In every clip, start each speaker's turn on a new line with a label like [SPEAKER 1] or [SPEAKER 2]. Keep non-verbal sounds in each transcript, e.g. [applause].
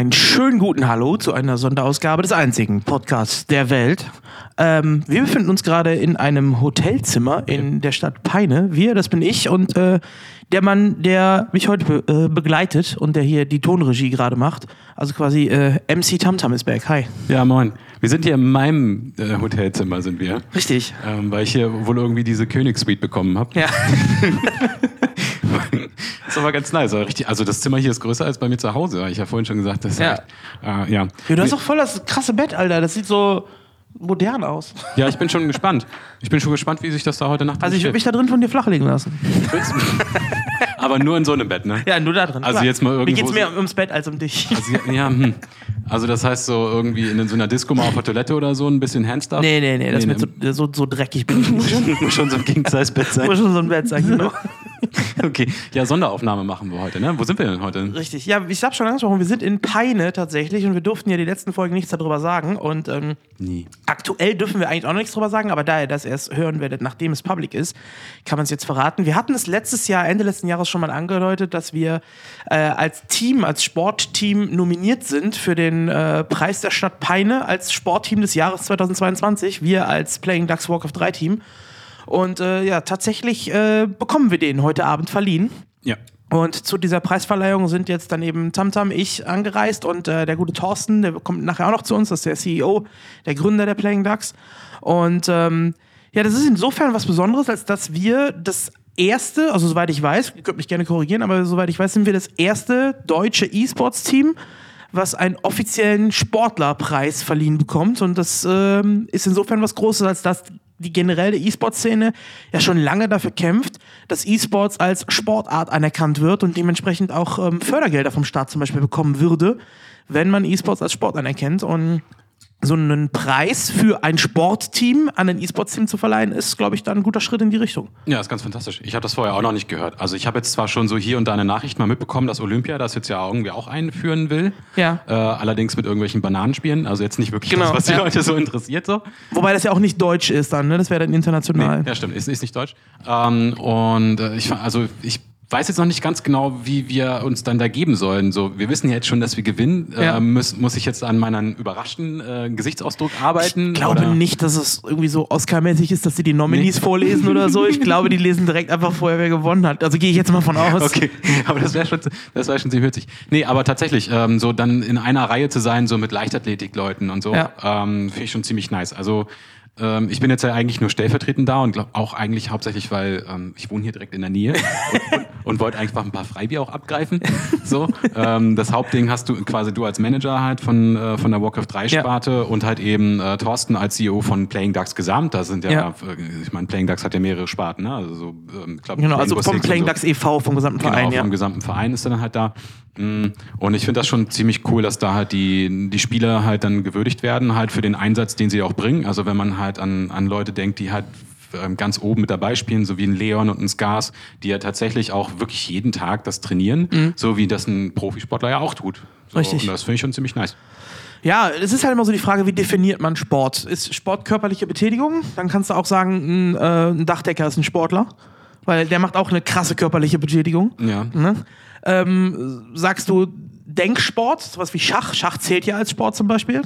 [SPEAKER 1] Einen schönen guten Hallo zu einer Sonderausgabe des einzigen Podcasts der Welt. Ähm, wir befinden uns gerade in einem Hotelzimmer in der Stadt Peine. Wir, das bin ich und äh, der Mann, der mich heute be äh, begleitet und der hier die Tonregie gerade macht. Also quasi äh, MC Tamtam ist back. Hi.
[SPEAKER 2] Ja, moin. Wir sind hier in meinem äh, Hotelzimmer, sind wir.
[SPEAKER 1] Richtig.
[SPEAKER 2] Ähm, weil ich hier wohl irgendwie diese Königssuite bekommen habe.
[SPEAKER 1] Ja. [laughs]
[SPEAKER 2] Das [laughs] ist aber ganz nice. Also, richtig, also das Zimmer hier ist größer als bei mir zu Hause. Ich habe ja vorhin schon gesagt, das ist
[SPEAKER 1] Ja.
[SPEAKER 2] echt, äh, ja.
[SPEAKER 1] ja. Du hast doch voll das krasse Bett, Alter. Das sieht so modern aus.
[SPEAKER 2] Ja, ich bin schon gespannt. Ich bin schon gespannt, wie sich das da heute Nacht
[SPEAKER 1] Also ich würde mich da drin von dir flachlegen lassen.
[SPEAKER 2] Aber nur in so einem Bett, ne?
[SPEAKER 1] Ja, nur da drin.
[SPEAKER 2] Also jetzt mal
[SPEAKER 1] Mir
[SPEAKER 2] irgendwo
[SPEAKER 1] geht's mehr ums Bett als um dich.
[SPEAKER 2] Also, ja, hm. also das heißt so irgendwie in so einer Disco mal auf der Toilette oder so ein bisschen Handstuff?
[SPEAKER 1] Nee, nee, nee, das
[SPEAKER 2] Nee,
[SPEAKER 1] mit so, so, so dreckig bin ich nicht. [laughs]
[SPEAKER 2] Muss schon so ein King-Size-Bett sein.
[SPEAKER 1] Muss schon so ein Bett sein, genau. [laughs]
[SPEAKER 2] Okay, ja, Sonderaufnahme machen wir heute, ne? Wo sind wir denn heute?
[SPEAKER 1] Richtig. Ja, ich hab's schon angesprochen, wir sind in Peine tatsächlich und wir durften ja die letzten Folgen nichts darüber sagen. Und ähm,
[SPEAKER 2] Nie.
[SPEAKER 1] aktuell dürfen wir eigentlich auch noch nichts darüber sagen, aber da ihr das erst hören werdet, nachdem es public ist, kann man es jetzt verraten. Wir hatten es letztes Jahr, Ende letzten Jahres schon mal angedeutet, dass wir äh, als Team, als Sportteam nominiert sind für den äh, Preis der Stadt Peine als Sportteam des Jahres 2022. Wir als Playing Ducks Walk of 3 Team. Und äh, ja, tatsächlich äh, bekommen wir den heute Abend verliehen.
[SPEAKER 2] Ja.
[SPEAKER 1] Und zu dieser Preisverleihung sind jetzt dann eben Tamtam, ich angereist und äh, der gute Thorsten, der kommt nachher auch noch zu uns, das ist der CEO, der Gründer der Playing Ducks. Und ähm, ja, das ist insofern was Besonderes, als dass wir das erste, also soweit ich weiß, ihr könnt mich gerne korrigieren, aber soweit ich weiß, sind wir das erste deutsche E-Sports-Team, was einen offiziellen Sportlerpreis verliehen bekommt. Und das ähm, ist insofern was Großes, als dass die generelle E-Sport-Szene ja schon lange dafür kämpft, dass E-Sports als Sportart anerkannt wird und dementsprechend auch ähm, Fördergelder vom Staat zum Beispiel bekommen würde, wenn man E-Sports als Sport anerkennt. Und so einen Preis für ein Sportteam an ein E-Sports-Team zu verleihen, ist, glaube ich, dann ein guter Schritt in die Richtung.
[SPEAKER 2] Ja, ist ganz fantastisch. Ich habe das vorher auch noch nicht gehört. Also ich habe jetzt zwar schon so hier und da eine Nachricht mal mitbekommen, dass Olympia das jetzt ja irgendwie auch einführen will.
[SPEAKER 1] Ja.
[SPEAKER 2] Äh, allerdings mit irgendwelchen Bananenspielen. Also jetzt nicht wirklich
[SPEAKER 1] Genau,
[SPEAKER 2] das, was die
[SPEAKER 1] ja.
[SPEAKER 2] Leute so interessiert. So.
[SPEAKER 1] Wobei das ja auch nicht deutsch ist dann, ne? Das wäre dann international.
[SPEAKER 2] Ja, stimmt. Ist, ist nicht deutsch. Ähm, und äh, ich, also ich weiß jetzt noch nicht ganz genau, wie wir uns dann da geben sollen. So, wir wissen ja jetzt schon, dass wir gewinnen.
[SPEAKER 1] Ja.
[SPEAKER 2] Äh, muss, muss ich jetzt an meinem überraschten äh, Gesichtsausdruck arbeiten?
[SPEAKER 1] Ich glaube
[SPEAKER 2] oder?
[SPEAKER 1] nicht, dass es irgendwie so Oscar-mäßig ist, dass sie die Nominees
[SPEAKER 2] Nee.
[SPEAKER 1] vorlesen oder so. Ich [laughs] glaube, die lesen direkt einfach vorher, wer gewonnen hat. Also gehe ich jetzt mal von aus.
[SPEAKER 2] Okay, [laughs] aber das wäre schon, das wäre schon ziemlich witzig. Nee, aber tatsächlich, ähm, so dann in einer Reihe zu sein, so mit Leichtathletik-Leuten und so,
[SPEAKER 1] Ja.
[SPEAKER 2] ähm, finde ich schon ziemlich nice. Also ähm, ich bin jetzt ja eigentlich nur stellvertretend da und glaub, auch eigentlich hauptsächlich, weil ähm, ich wohne hier direkt in der Nähe und, und, wollte einfach ein paar Freibier auch abgreifen. So, ähm, das Hauptding hast du quasi du als Manager halt von, äh, von der Warcraft 3
[SPEAKER 1] Ja.
[SPEAKER 2] Sparte und halt eben äh, Thorsten als CEO von Playing Ducks Gesamt. Da sind ja,
[SPEAKER 1] Ja.
[SPEAKER 2] äh, ich meine, Playing Ducks hat ja mehrere Sparten, ne? Also so, ähm, glaub,
[SPEAKER 1] Genau, also
[SPEAKER 2] Rainbow
[SPEAKER 1] vom
[SPEAKER 2] Six und
[SPEAKER 1] Playing
[SPEAKER 2] so.
[SPEAKER 1] Ducks e.V., vom gesamten
[SPEAKER 2] Genau,
[SPEAKER 1] Verein, ja.
[SPEAKER 2] vom gesamten Verein ist er dann halt da. Mm, Und ich finde das schon ziemlich cool, dass da halt die, die Spieler halt dann gewürdigt werden, halt für den Einsatz, den sie auch bringen. Also wenn man halt an, an Leute denkt, die halt ähm, ganz oben mit dabei spielen, so wie ein Leon und ein Skars, die ja tatsächlich auch wirklich jeden Tag das trainieren, so wie das ein Profisportler ja auch tut. So,
[SPEAKER 1] Mhm. Richtig.
[SPEAKER 2] Und das finde ich schon ziemlich nice.
[SPEAKER 1] Ja, es ist halt immer so die Frage, wie definiert man Sport? Ist Sport körperliche Betätigung? Dann kannst du auch sagen, ein, äh, ein Dachdecker ist ein Sportler, weil der macht auch eine krasse körperliche Betätigung.
[SPEAKER 2] Ja.
[SPEAKER 1] Ne? Ähm, sagst du Denksport, sowas wie Schach? Schach zählt ja als Sport zum Beispiel.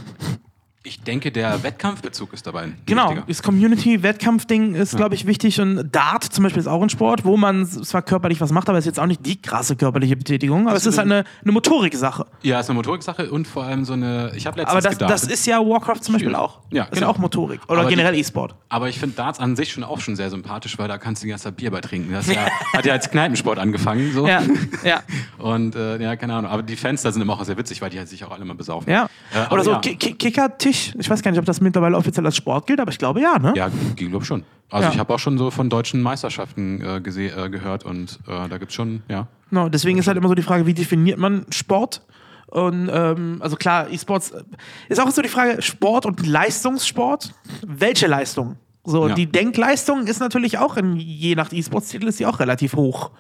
[SPEAKER 2] Ich denke, der Wettkampfbezug ist dabei ein
[SPEAKER 1] Genau,
[SPEAKER 2] wichtiger.
[SPEAKER 1] das Community-Wettkampfding ist, glaube ich, wichtig. Und Dart zum Beispiel ist auch ein Sport, wo man zwar körperlich was macht, aber es ist jetzt auch nicht die krasse körperliche Betätigung. Aber es
[SPEAKER 2] du
[SPEAKER 1] ist halt eine, eine Motorik-Sache.
[SPEAKER 2] Ja, ist eine Motoriksache und vor allem so eine. Ich habe letztens
[SPEAKER 1] Aber das, das ist ja Warcraft zum Beispiel auch.
[SPEAKER 2] Ja,
[SPEAKER 1] ist
[SPEAKER 2] genau.
[SPEAKER 1] ja auch Motorik. Oder
[SPEAKER 2] Aber
[SPEAKER 1] generell E-Sport.
[SPEAKER 2] Aber ich finde Darts an sich schon auch schon sehr sympathisch, weil da kannst du die ganze Zeit Bier bei trinken. Das ist ja, [laughs] hat ja als Kneipensport angefangen. So.
[SPEAKER 1] Ja, ja. [laughs]
[SPEAKER 2] Und äh, ja, keine Ahnung. Aber die Fans da sind immer auch sehr witzig, weil die halt sich auch alle mal besaufen.
[SPEAKER 1] Ja.
[SPEAKER 2] Äh,
[SPEAKER 1] Oder so
[SPEAKER 2] ja.
[SPEAKER 1] Ki- Kickertisch. Ich weiß gar nicht, ob das mittlerweile offiziell als Sport gilt, aber ich glaube ja, ne?
[SPEAKER 2] Ja, ich glaube schon. Also
[SPEAKER 1] Ja.
[SPEAKER 2] ich habe auch schon so von deutschen Meisterschaften äh, äh, gehört und äh, da gibt's schon, ja.
[SPEAKER 1] Genau, deswegen ist halt immer so die Frage, wie definiert man Sport? Und ähm, also klar, E-Sports äh, ist auch so die Frage, Sport und Leistungssport. Welche Leistung? So,
[SPEAKER 2] Ja.
[SPEAKER 1] die Denkleistung ist natürlich auch in, je nach E-Sports-Titel ist die auch relativ hoch.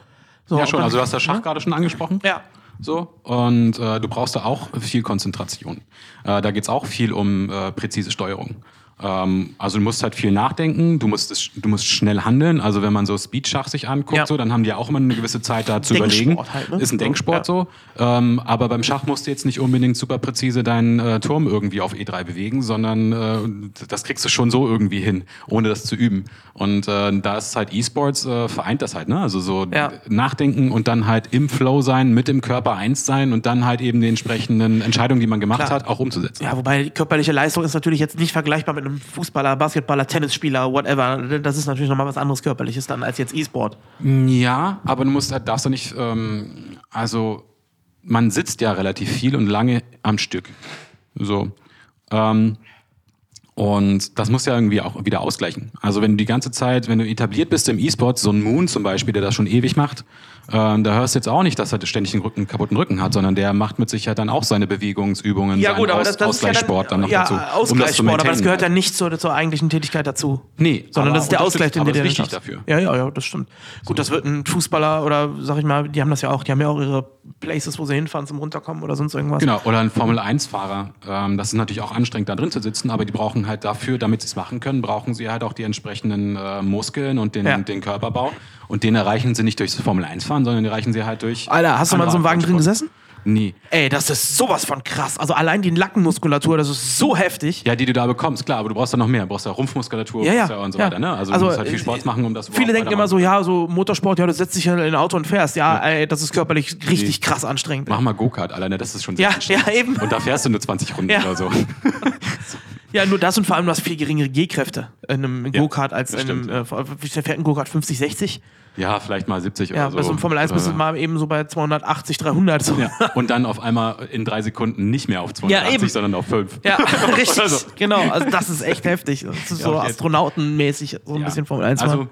[SPEAKER 1] So,
[SPEAKER 2] Ja, schon. Also du hast das Schach gerade schon angesprochen.
[SPEAKER 1] Ja.
[SPEAKER 2] So. Und äh, du brauchst da auch viel Konzentration. Äh, da geht's auch viel um äh, präzise Steuerung. Ähm, also du musst halt viel nachdenken, du musst, es, du musst schnell handeln. Also wenn man so Speedschach sich anguckt,
[SPEAKER 1] Ja.
[SPEAKER 2] so, dann haben die auch immer eine gewisse Zeit da zu überlegen.
[SPEAKER 1] Denksport halt, ne?
[SPEAKER 2] Ist ein Denksport
[SPEAKER 1] ja.
[SPEAKER 2] so. Ähm, aber beim Schach musst du jetzt nicht unbedingt super präzise deinen äh, Turm irgendwie auf E3 bewegen, sondern äh, das kriegst du schon so irgendwie hin, ohne das zu üben. Und äh, da ist halt E-Sports äh, vereint das halt, ne? Also so
[SPEAKER 1] Ja.
[SPEAKER 2] nachdenken und dann halt im Flow sein, mit dem Körper eins sein und dann halt eben die entsprechenden Entscheidungen, die man gemacht
[SPEAKER 1] Klar.
[SPEAKER 2] hat, auch umzusetzen.
[SPEAKER 1] Ja, wobei die körperliche Leistung ist natürlich jetzt nicht vergleichbar mit einem Fußballer, Basketballer, Tennisspieler, whatever. Das ist natürlich nochmal was anderes körperliches dann als jetzt E-Sport.
[SPEAKER 2] Ja, aber du musst halt, darfst du nicht, ähm, also man sitzt ja relativ viel und lange am Stück. So. Ähm, und das muss ja irgendwie auch wieder ausgleichen. Also wenn du die ganze Zeit, wenn du etabliert bist im E-Sport, so ein Moon zum Beispiel, der das schon ewig macht, ähm, da hörst du jetzt auch nicht, dass er ständig einen, Rücken, einen kaputten Rücken hat, sondern der macht mit Sicherheit dann auch seine Bewegungsübungen,
[SPEAKER 1] Ja,
[SPEAKER 2] seinen
[SPEAKER 1] gut, aber
[SPEAKER 2] Aus
[SPEAKER 1] das, das ist ja
[SPEAKER 2] Ausgleichssport
[SPEAKER 1] dann,
[SPEAKER 2] dann, noch
[SPEAKER 1] ja,
[SPEAKER 2] dazu.
[SPEAKER 1] Ausgleichssport, aber das gehört ja nicht zur, zur eigentlichen Tätigkeit dazu.
[SPEAKER 2] Nee,
[SPEAKER 1] Sondern das ist der Ausgleich, den dann
[SPEAKER 2] wichtig
[SPEAKER 1] schaffst.
[SPEAKER 2] dafür.
[SPEAKER 1] Ja, ja, ja, das stimmt. Gut, das wird ein Fußballer oder sag ich mal, die haben das ja auch, die haben ja auch ihre Places, wo sie hinfahren zum Runterkommen oder sonst irgendwas.
[SPEAKER 2] Genau, oder ein Formel-1-Fahrer. Ähm, das ist natürlich auch anstrengend, da drin zu sitzen, aber die brauchen halt dafür, damit sie es machen können, brauchen sie halt auch die entsprechenden äh, Muskeln und den,
[SPEAKER 1] Ja.
[SPEAKER 2] den Körperbau. Und den erreichen sie nicht durchs Formel-1-Fahren, sondern den erreichen sie halt durch.
[SPEAKER 1] Alter, hast du mal in so einem Wagen drin gesessen?
[SPEAKER 2] Nie.
[SPEAKER 1] Ey, das ist sowas von krass. Also allein die Nackenmuskulatur, das ist so heftig.
[SPEAKER 2] Ja, die du da bekommst, klar, aber du brauchst da noch mehr. Du brauchst ja Rumpfmuskulatur
[SPEAKER 1] Ja, ja.
[SPEAKER 2] und so weiter. Ne? Also, du musst halt viel
[SPEAKER 1] äh,
[SPEAKER 2] Sport machen, um das
[SPEAKER 1] Viele denken immer so, ja, so Motorsport, ja, du setzt dich in ein Auto und fährst. Ja, ey, das ist körperlich richtig krass anstrengend.
[SPEAKER 2] Mach mal Go-Kart alleine, das ist schon sehr
[SPEAKER 1] Ja,
[SPEAKER 2] anstrengend.
[SPEAKER 1] ja, eben.
[SPEAKER 2] Und da fährst du nur 20 Runden oder so. [laughs]
[SPEAKER 1] Ja, nur das und vor allem, du hast viel geringere G-Kräfte in einem
[SPEAKER 2] Ja,
[SPEAKER 1] Go-Kart als in einem, äh, wie fährt ein Go-Kart? 50, 60?
[SPEAKER 2] Ja, vielleicht mal 70
[SPEAKER 1] Ja,
[SPEAKER 2] oder so.
[SPEAKER 1] bei so einem Formel 1 bist du mal eben so bei 280, 300. So.
[SPEAKER 2] Ja. Und dann auf einmal in drei Sekunden nicht mehr auf 280,
[SPEAKER 1] eben.
[SPEAKER 2] sondern auf 5.
[SPEAKER 1] Ja, [laughs] [laughs] richtig.
[SPEAKER 2] So.
[SPEAKER 1] Genau, also das ist echt heftig. Das ist
[SPEAKER 2] Ja,
[SPEAKER 1] so astronautenmäßig, so ein
[SPEAKER 2] Ja.
[SPEAKER 1] bisschen Formel 1
[SPEAKER 2] Also,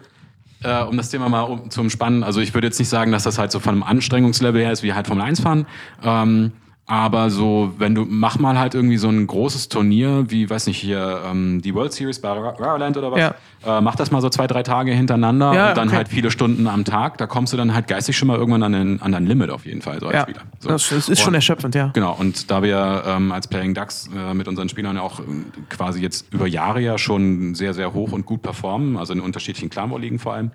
[SPEAKER 2] äh, um das Thema mal um, zu umspannen, also ich würde jetzt nicht sagen, dass das halt so von einem Anstrengungslevel her ist, wie halt Formel 1 fahren. Ähm, aber so, wenn du, mach mal halt irgendwie so ein großes Turnier, wie, weiß nicht, hier, ähm, die World Series bei Ra- Rarland oder was.
[SPEAKER 1] Ja.
[SPEAKER 2] Äh, mach das mal so zwei, drei Tage hintereinander
[SPEAKER 1] Ja,
[SPEAKER 2] und dann
[SPEAKER 1] okay.
[SPEAKER 2] halt viele Stunden am Tag. Da kommst du dann halt geistig schon mal irgendwann an, den, an dein Limit auf jeden Fall, so als
[SPEAKER 1] Ja,
[SPEAKER 2] Spieler. So.
[SPEAKER 1] das, ist schon
[SPEAKER 2] Und-
[SPEAKER 1] erschöpfend, ja.
[SPEAKER 2] Genau, und da wir ähm, als Playing Ducks äh, mit unseren Spielern auch ähm, quasi jetzt über Jahre ja schon sehr, sehr hoch und gut performen, also in unterschiedlichen Clan-Ligen vor allem,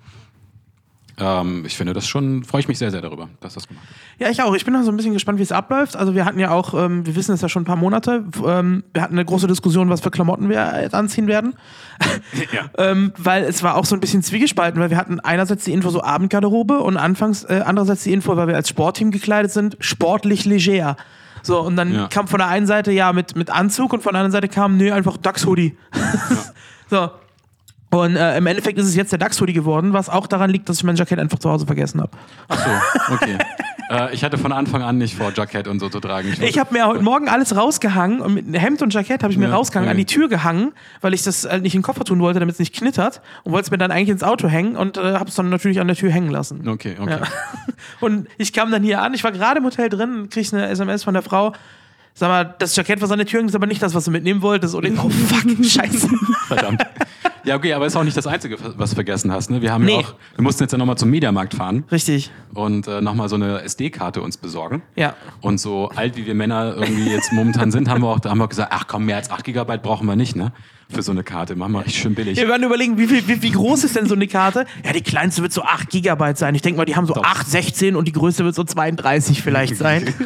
[SPEAKER 2] ähm, ich finde das schon, freue ich mich sehr, sehr darüber, dass das gemacht wird.
[SPEAKER 1] Ja, ich auch. Ich bin noch so ein bisschen gespannt, wie es abläuft. Also wir hatten ja auch, ähm, wir wissen es ja schon ein paar Monate, ähm, wir hatten eine große Diskussion, was für Klamotten wir jetzt anziehen werden. [laughs]
[SPEAKER 2] Ja.
[SPEAKER 1] ähm, weil es war auch so ein bisschen zwiegespalten, weil wir hatten einerseits die Info so Abendgarderobe und anfangs äh, andererseits die Info, weil wir als Sportteam gekleidet sind, sportlich leger. So, und dann
[SPEAKER 2] Ja.
[SPEAKER 1] kam von der einen Seite ja mit, mit Anzug und von der anderen Seite kam, nee, einfach Dachs-Hoodie. [laughs] so. Und äh, im Endeffekt ist es jetzt der Dachs-Hoodie geworden, was auch daran liegt, dass ich mein Jackett einfach zu Hause vergessen habe.
[SPEAKER 2] Ach so, okay. [laughs] äh, ich hatte von Anfang an nicht vor, Jackett und so zu tragen.
[SPEAKER 1] Ich habe mir heute Morgen alles rausgehangen und mit Hemd und Jackett habe ich mir
[SPEAKER 2] Ja,
[SPEAKER 1] rausgehangen,
[SPEAKER 2] okay.
[SPEAKER 1] an die Tür gehangen, weil ich das äh, nicht in den Koffer tun wollte, damit es nicht knittert und wollte es mir dann eigentlich ins Auto hängen und äh, habe es dann natürlich an der Tür hängen lassen.
[SPEAKER 2] Okay, okay.
[SPEAKER 1] Ja. [laughs] Und ich kam dann hier an, ich war gerade im Hotel drin, krieg ich eine SMS von der Frau. Sag mal, das Jackett, was an der Tür hängt, ist aber nicht das, was du mitnehmen wolltest. Und ich, oh fuck, [laughs] scheiße.
[SPEAKER 2] Verdammt. Ja, okay, aber ist auch nicht das Einzige, was du vergessen hast. Ne? Wir haben
[SPEAKER 1] Nee.
[SPEAKER 2] ja auch, wir mussten jetzt ja nochmal zum Mediamarkt fahren
[SPEAKER 1] Richtig,
[SPEAKER 2] und äh, nochmal so eine SD-Karte uns besorgen.
[SPEAKER 1] ja.
[SPEAKER 2] Und so alt wie wir Männer irgendwie jetzt momentan sind, haben wir auch, da haben wir gesagt, ach komm, mehr als 8 Gigabyte brauchen wir nicht, ne? Für so eine Karte. Machen wir echt schön billig.
[SPEAKER 1] Wir werden überlegen, wie, viel, wie, wie groß ist denn so eine Karte? Ja, die kleinste wird so 8 Gigabyte sein. Ich denke mal, die haben so
[SPEAKER 2] Doch.
[SPEAKER 1] 8, 16 und die größte wird so 32 vielleicht sein. [laughs]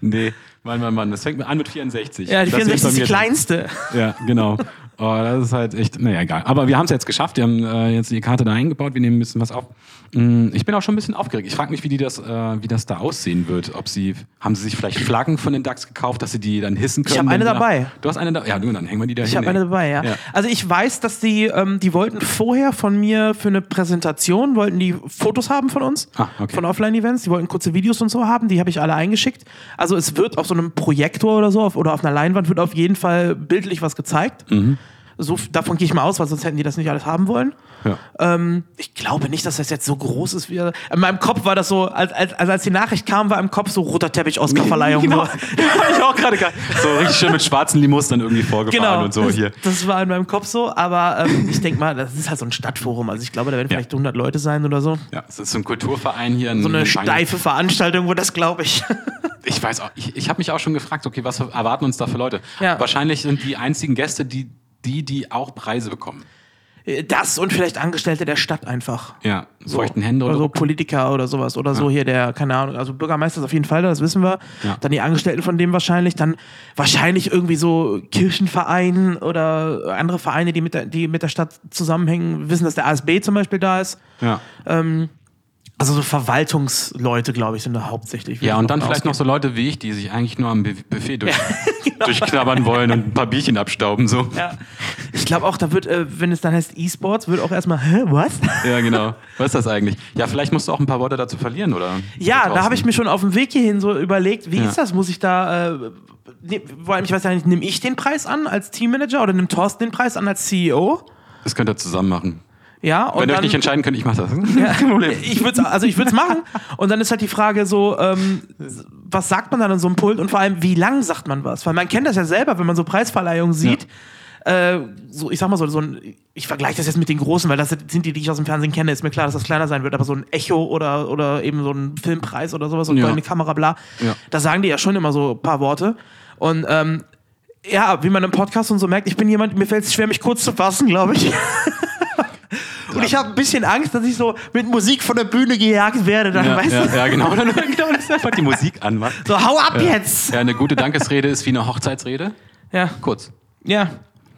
[SPEAKER 2] Nee, Mann, Mann, Mann, das fängt an mit 64.
[SPEAKER 1] Ja, die
[SPEAKER 2] Das
[SPEAKER 1] 64 ist die kleinste.
[SPEAKER 2] Ja, genau. Oh, das ist halt echt, naja, egal. Aber wir haben es jetzt geschafft. Wir haben äh, jetzt die Karte da eingebaut. Wir nehmen ein bisschen was auf. Mm, Ich bin auch schon ein bisschen aufgeregt. Ich frage mich, wie, die das, äh, wie das da aussehen wird. Ob sie, haben sie sich vielleicht Flaggen von den DAX gekauft, dass sie die dann hissen können?
[SPEAKER 1] hab eine
[SPEAKER 2] wenn die
[SPEAKER 1] dabei.
[SPEAKER 2] Nach, du hast eine dabei? Ja, du, dann hängen wir die da
[SPEAKER 1] Ich habe eine dabei, ja.
[SPEAKER 2] Ja.
[SPEAKER 1] Also ich weiß, dass die, ähm, die wollten vorher von mir für eine Präsentation, wollten die Fotos haben von uns,
[SPEAKER 2] Ah, okay.
[SPEAKER 1] von Offline-Events, die wollten kurze Videos und so haben, die habe ich alle eingeschickt. Also es wird auf so einem Projektor oder so auf, oder auf einer Leinwand wird auf jeden Fall bildlich was gezeigt.
[SPEAKER 2] Mhm.
[SPEAKER 1] So, davon gehe ich mal aus, weil sonst hätten die das nicht alles haben wollen.
[SPEAKER 2] Ja.
[SPEAKER 1] Ähm, ich glaube nicht, dass das jetzt so groß ist. Wie, in meinem Kopf war das so, als, als, also als die Nachricht kam, war im Kopf so roter Teppich Oscarverleihung. [laughs]
[SPEAKER 2] Genau. [laughs] Ich auch gerade. So richtig schön mit schwarzen Limos dann irgendwie vorgefahren
[SPEAKER 1] Genau,
[SPEAKER 2] und so
[SPEAKER 1] das,
[SPEAKER 2] hier.
[SPEAKER 1] das war in meinem Kopf so, aber ähm, ich denke mal, das ist halt so ein Stadtforum. Also ich glaube, da werden
[SPEAKER 2] Ja.
[SPEAKER 1] vielleicht 100 Leute sein oder so.
[SPEAKER 2] Ja, es ist so ein Kulturverein hier.
[SPEAKER 1] So eine steife Veranstaltung, wo das glaube ich. [laughs]
[SPEAKER 2] Ich weiß auch, ich, ich habe mich auch schon gefragt, okay, was erwarten uns da für Leute?
[SPEAKER 1] Ja.
[SPEAKER 2] Wahrscheinlich sind die einzigen Gäste, die die, die auch Preise bekommen.
[SPEAKER 1] Äh, Das und vielleicht Angestellte der Stadt einfach.
[SPEAKER 2] Ja, feuchten Hände
[SPEAKER 1] oder
[SPEAKER 2] oder
[SPEAKER 1] so Politiker oder sowas oder so hier der keine Ahnung also Bürgermeister ist auf jeden Fall da das wissen wir
[SPEAKER 2] Ja.
[SPEAKER 1] dann die Angestellten von dem wahrscheinlich dann wahrscheinlich irgendwie so Kirchenverein oder andere Vereine die mit der, die mit der Stadt zusammenhängen wissen dass der ASB zum Beispiel da ist
[SPEAKER 2] Ja.
[SPEAKER 1] Also so Verwaltungsleute glaube ich sind da hauptsächlich
[SPEAKER 2] Ja, und dann vielleicht noch so Leute wie ich, die sich eigentlich nur am Bu- Buffet [laughs] durch, durchknabbern wollen und ein paar Bierchen abstauben. So.
[SPEAKER 1] ja. ich glaube auch da wird äh, wenn es dann heißt E-Sports wird auch erstmal hä was
[SPEAKER 2] Ja, genau. Was ist das eigentlich? Ja, vielleicht musst du auch ein paar Worte dazu verlieren, oder?
[SPEAKER 1] Ja, da habe ich mir schon auf dem Weg hierhin so überlegt, wie
[SPEAKER 2] Ja.
[SPEAKER 1] ist das? Muss ich da, äh, ne, vor allem, ich weiß ja nicht, nehme ich den Preis an als Teammanager oder nimmt Thorsten den Preis an als CEO?
[SPEAKER 2] Das könnt ihr zusammen machen.
[SPEAKER 1] Ja, und
[SPEAKER 2] Wenn ihr euch nicht entscheiden könnt, ich mach das.
[SPEAKER 1] ja, [laughs] ich würde also ich würde es machen und dann ist halt die Frage so, ähm, was sagt man dann an so einem Pult und vor allem, wie lang sagt man was? Weil man kennt das ja selber, wenn man so Preisverleihungen sieht. Äh, so, ich sag mal so, so ein, ich vergleiche das jetzt mit den großen, weil das sind die, die ich aus dem Fernsehen kenne. Ist mir klar, dass das kleiner sein wird, aber so ein Echo oder, oder eben so ein Filmpreis oder sowas und
[SPEAKER 2] Ja.
[SPEAKER 1] eine Kamera, bla,
[SPEAKER 2] Ja.
[SPEAKER 1] da sagen die ja schon immer so ein paar Worte. Und ähm, ja, wie man im Podcast und so merkt, ich bin jemand, mir fällt es schwer, mich kurz zu fassen, glaube ich. [laughs] Und ich habe ein bisschen Angst, dass ich so mit Musik von der Bühne gejagt werde. Dann,
[SPEAKER 2] Ja,
[SPEAKER 1] weißt
[SPEAKER 2] ja,
[SPEAKER 1] du?
[SPEAKER 2] ja, genau. [laughs] Dann, genau, das ist einfach die Musik anmacht.
[SPEAKER 1] So, hau ab jetzt!
[SPEAKER 2] Ja, eine gute Dankesrede ist wie eine Hochzeitsrede.
[SPEAKER 1] Ja,
[SPEAKER 2] Kurz.
[SPEAKER 1] ja.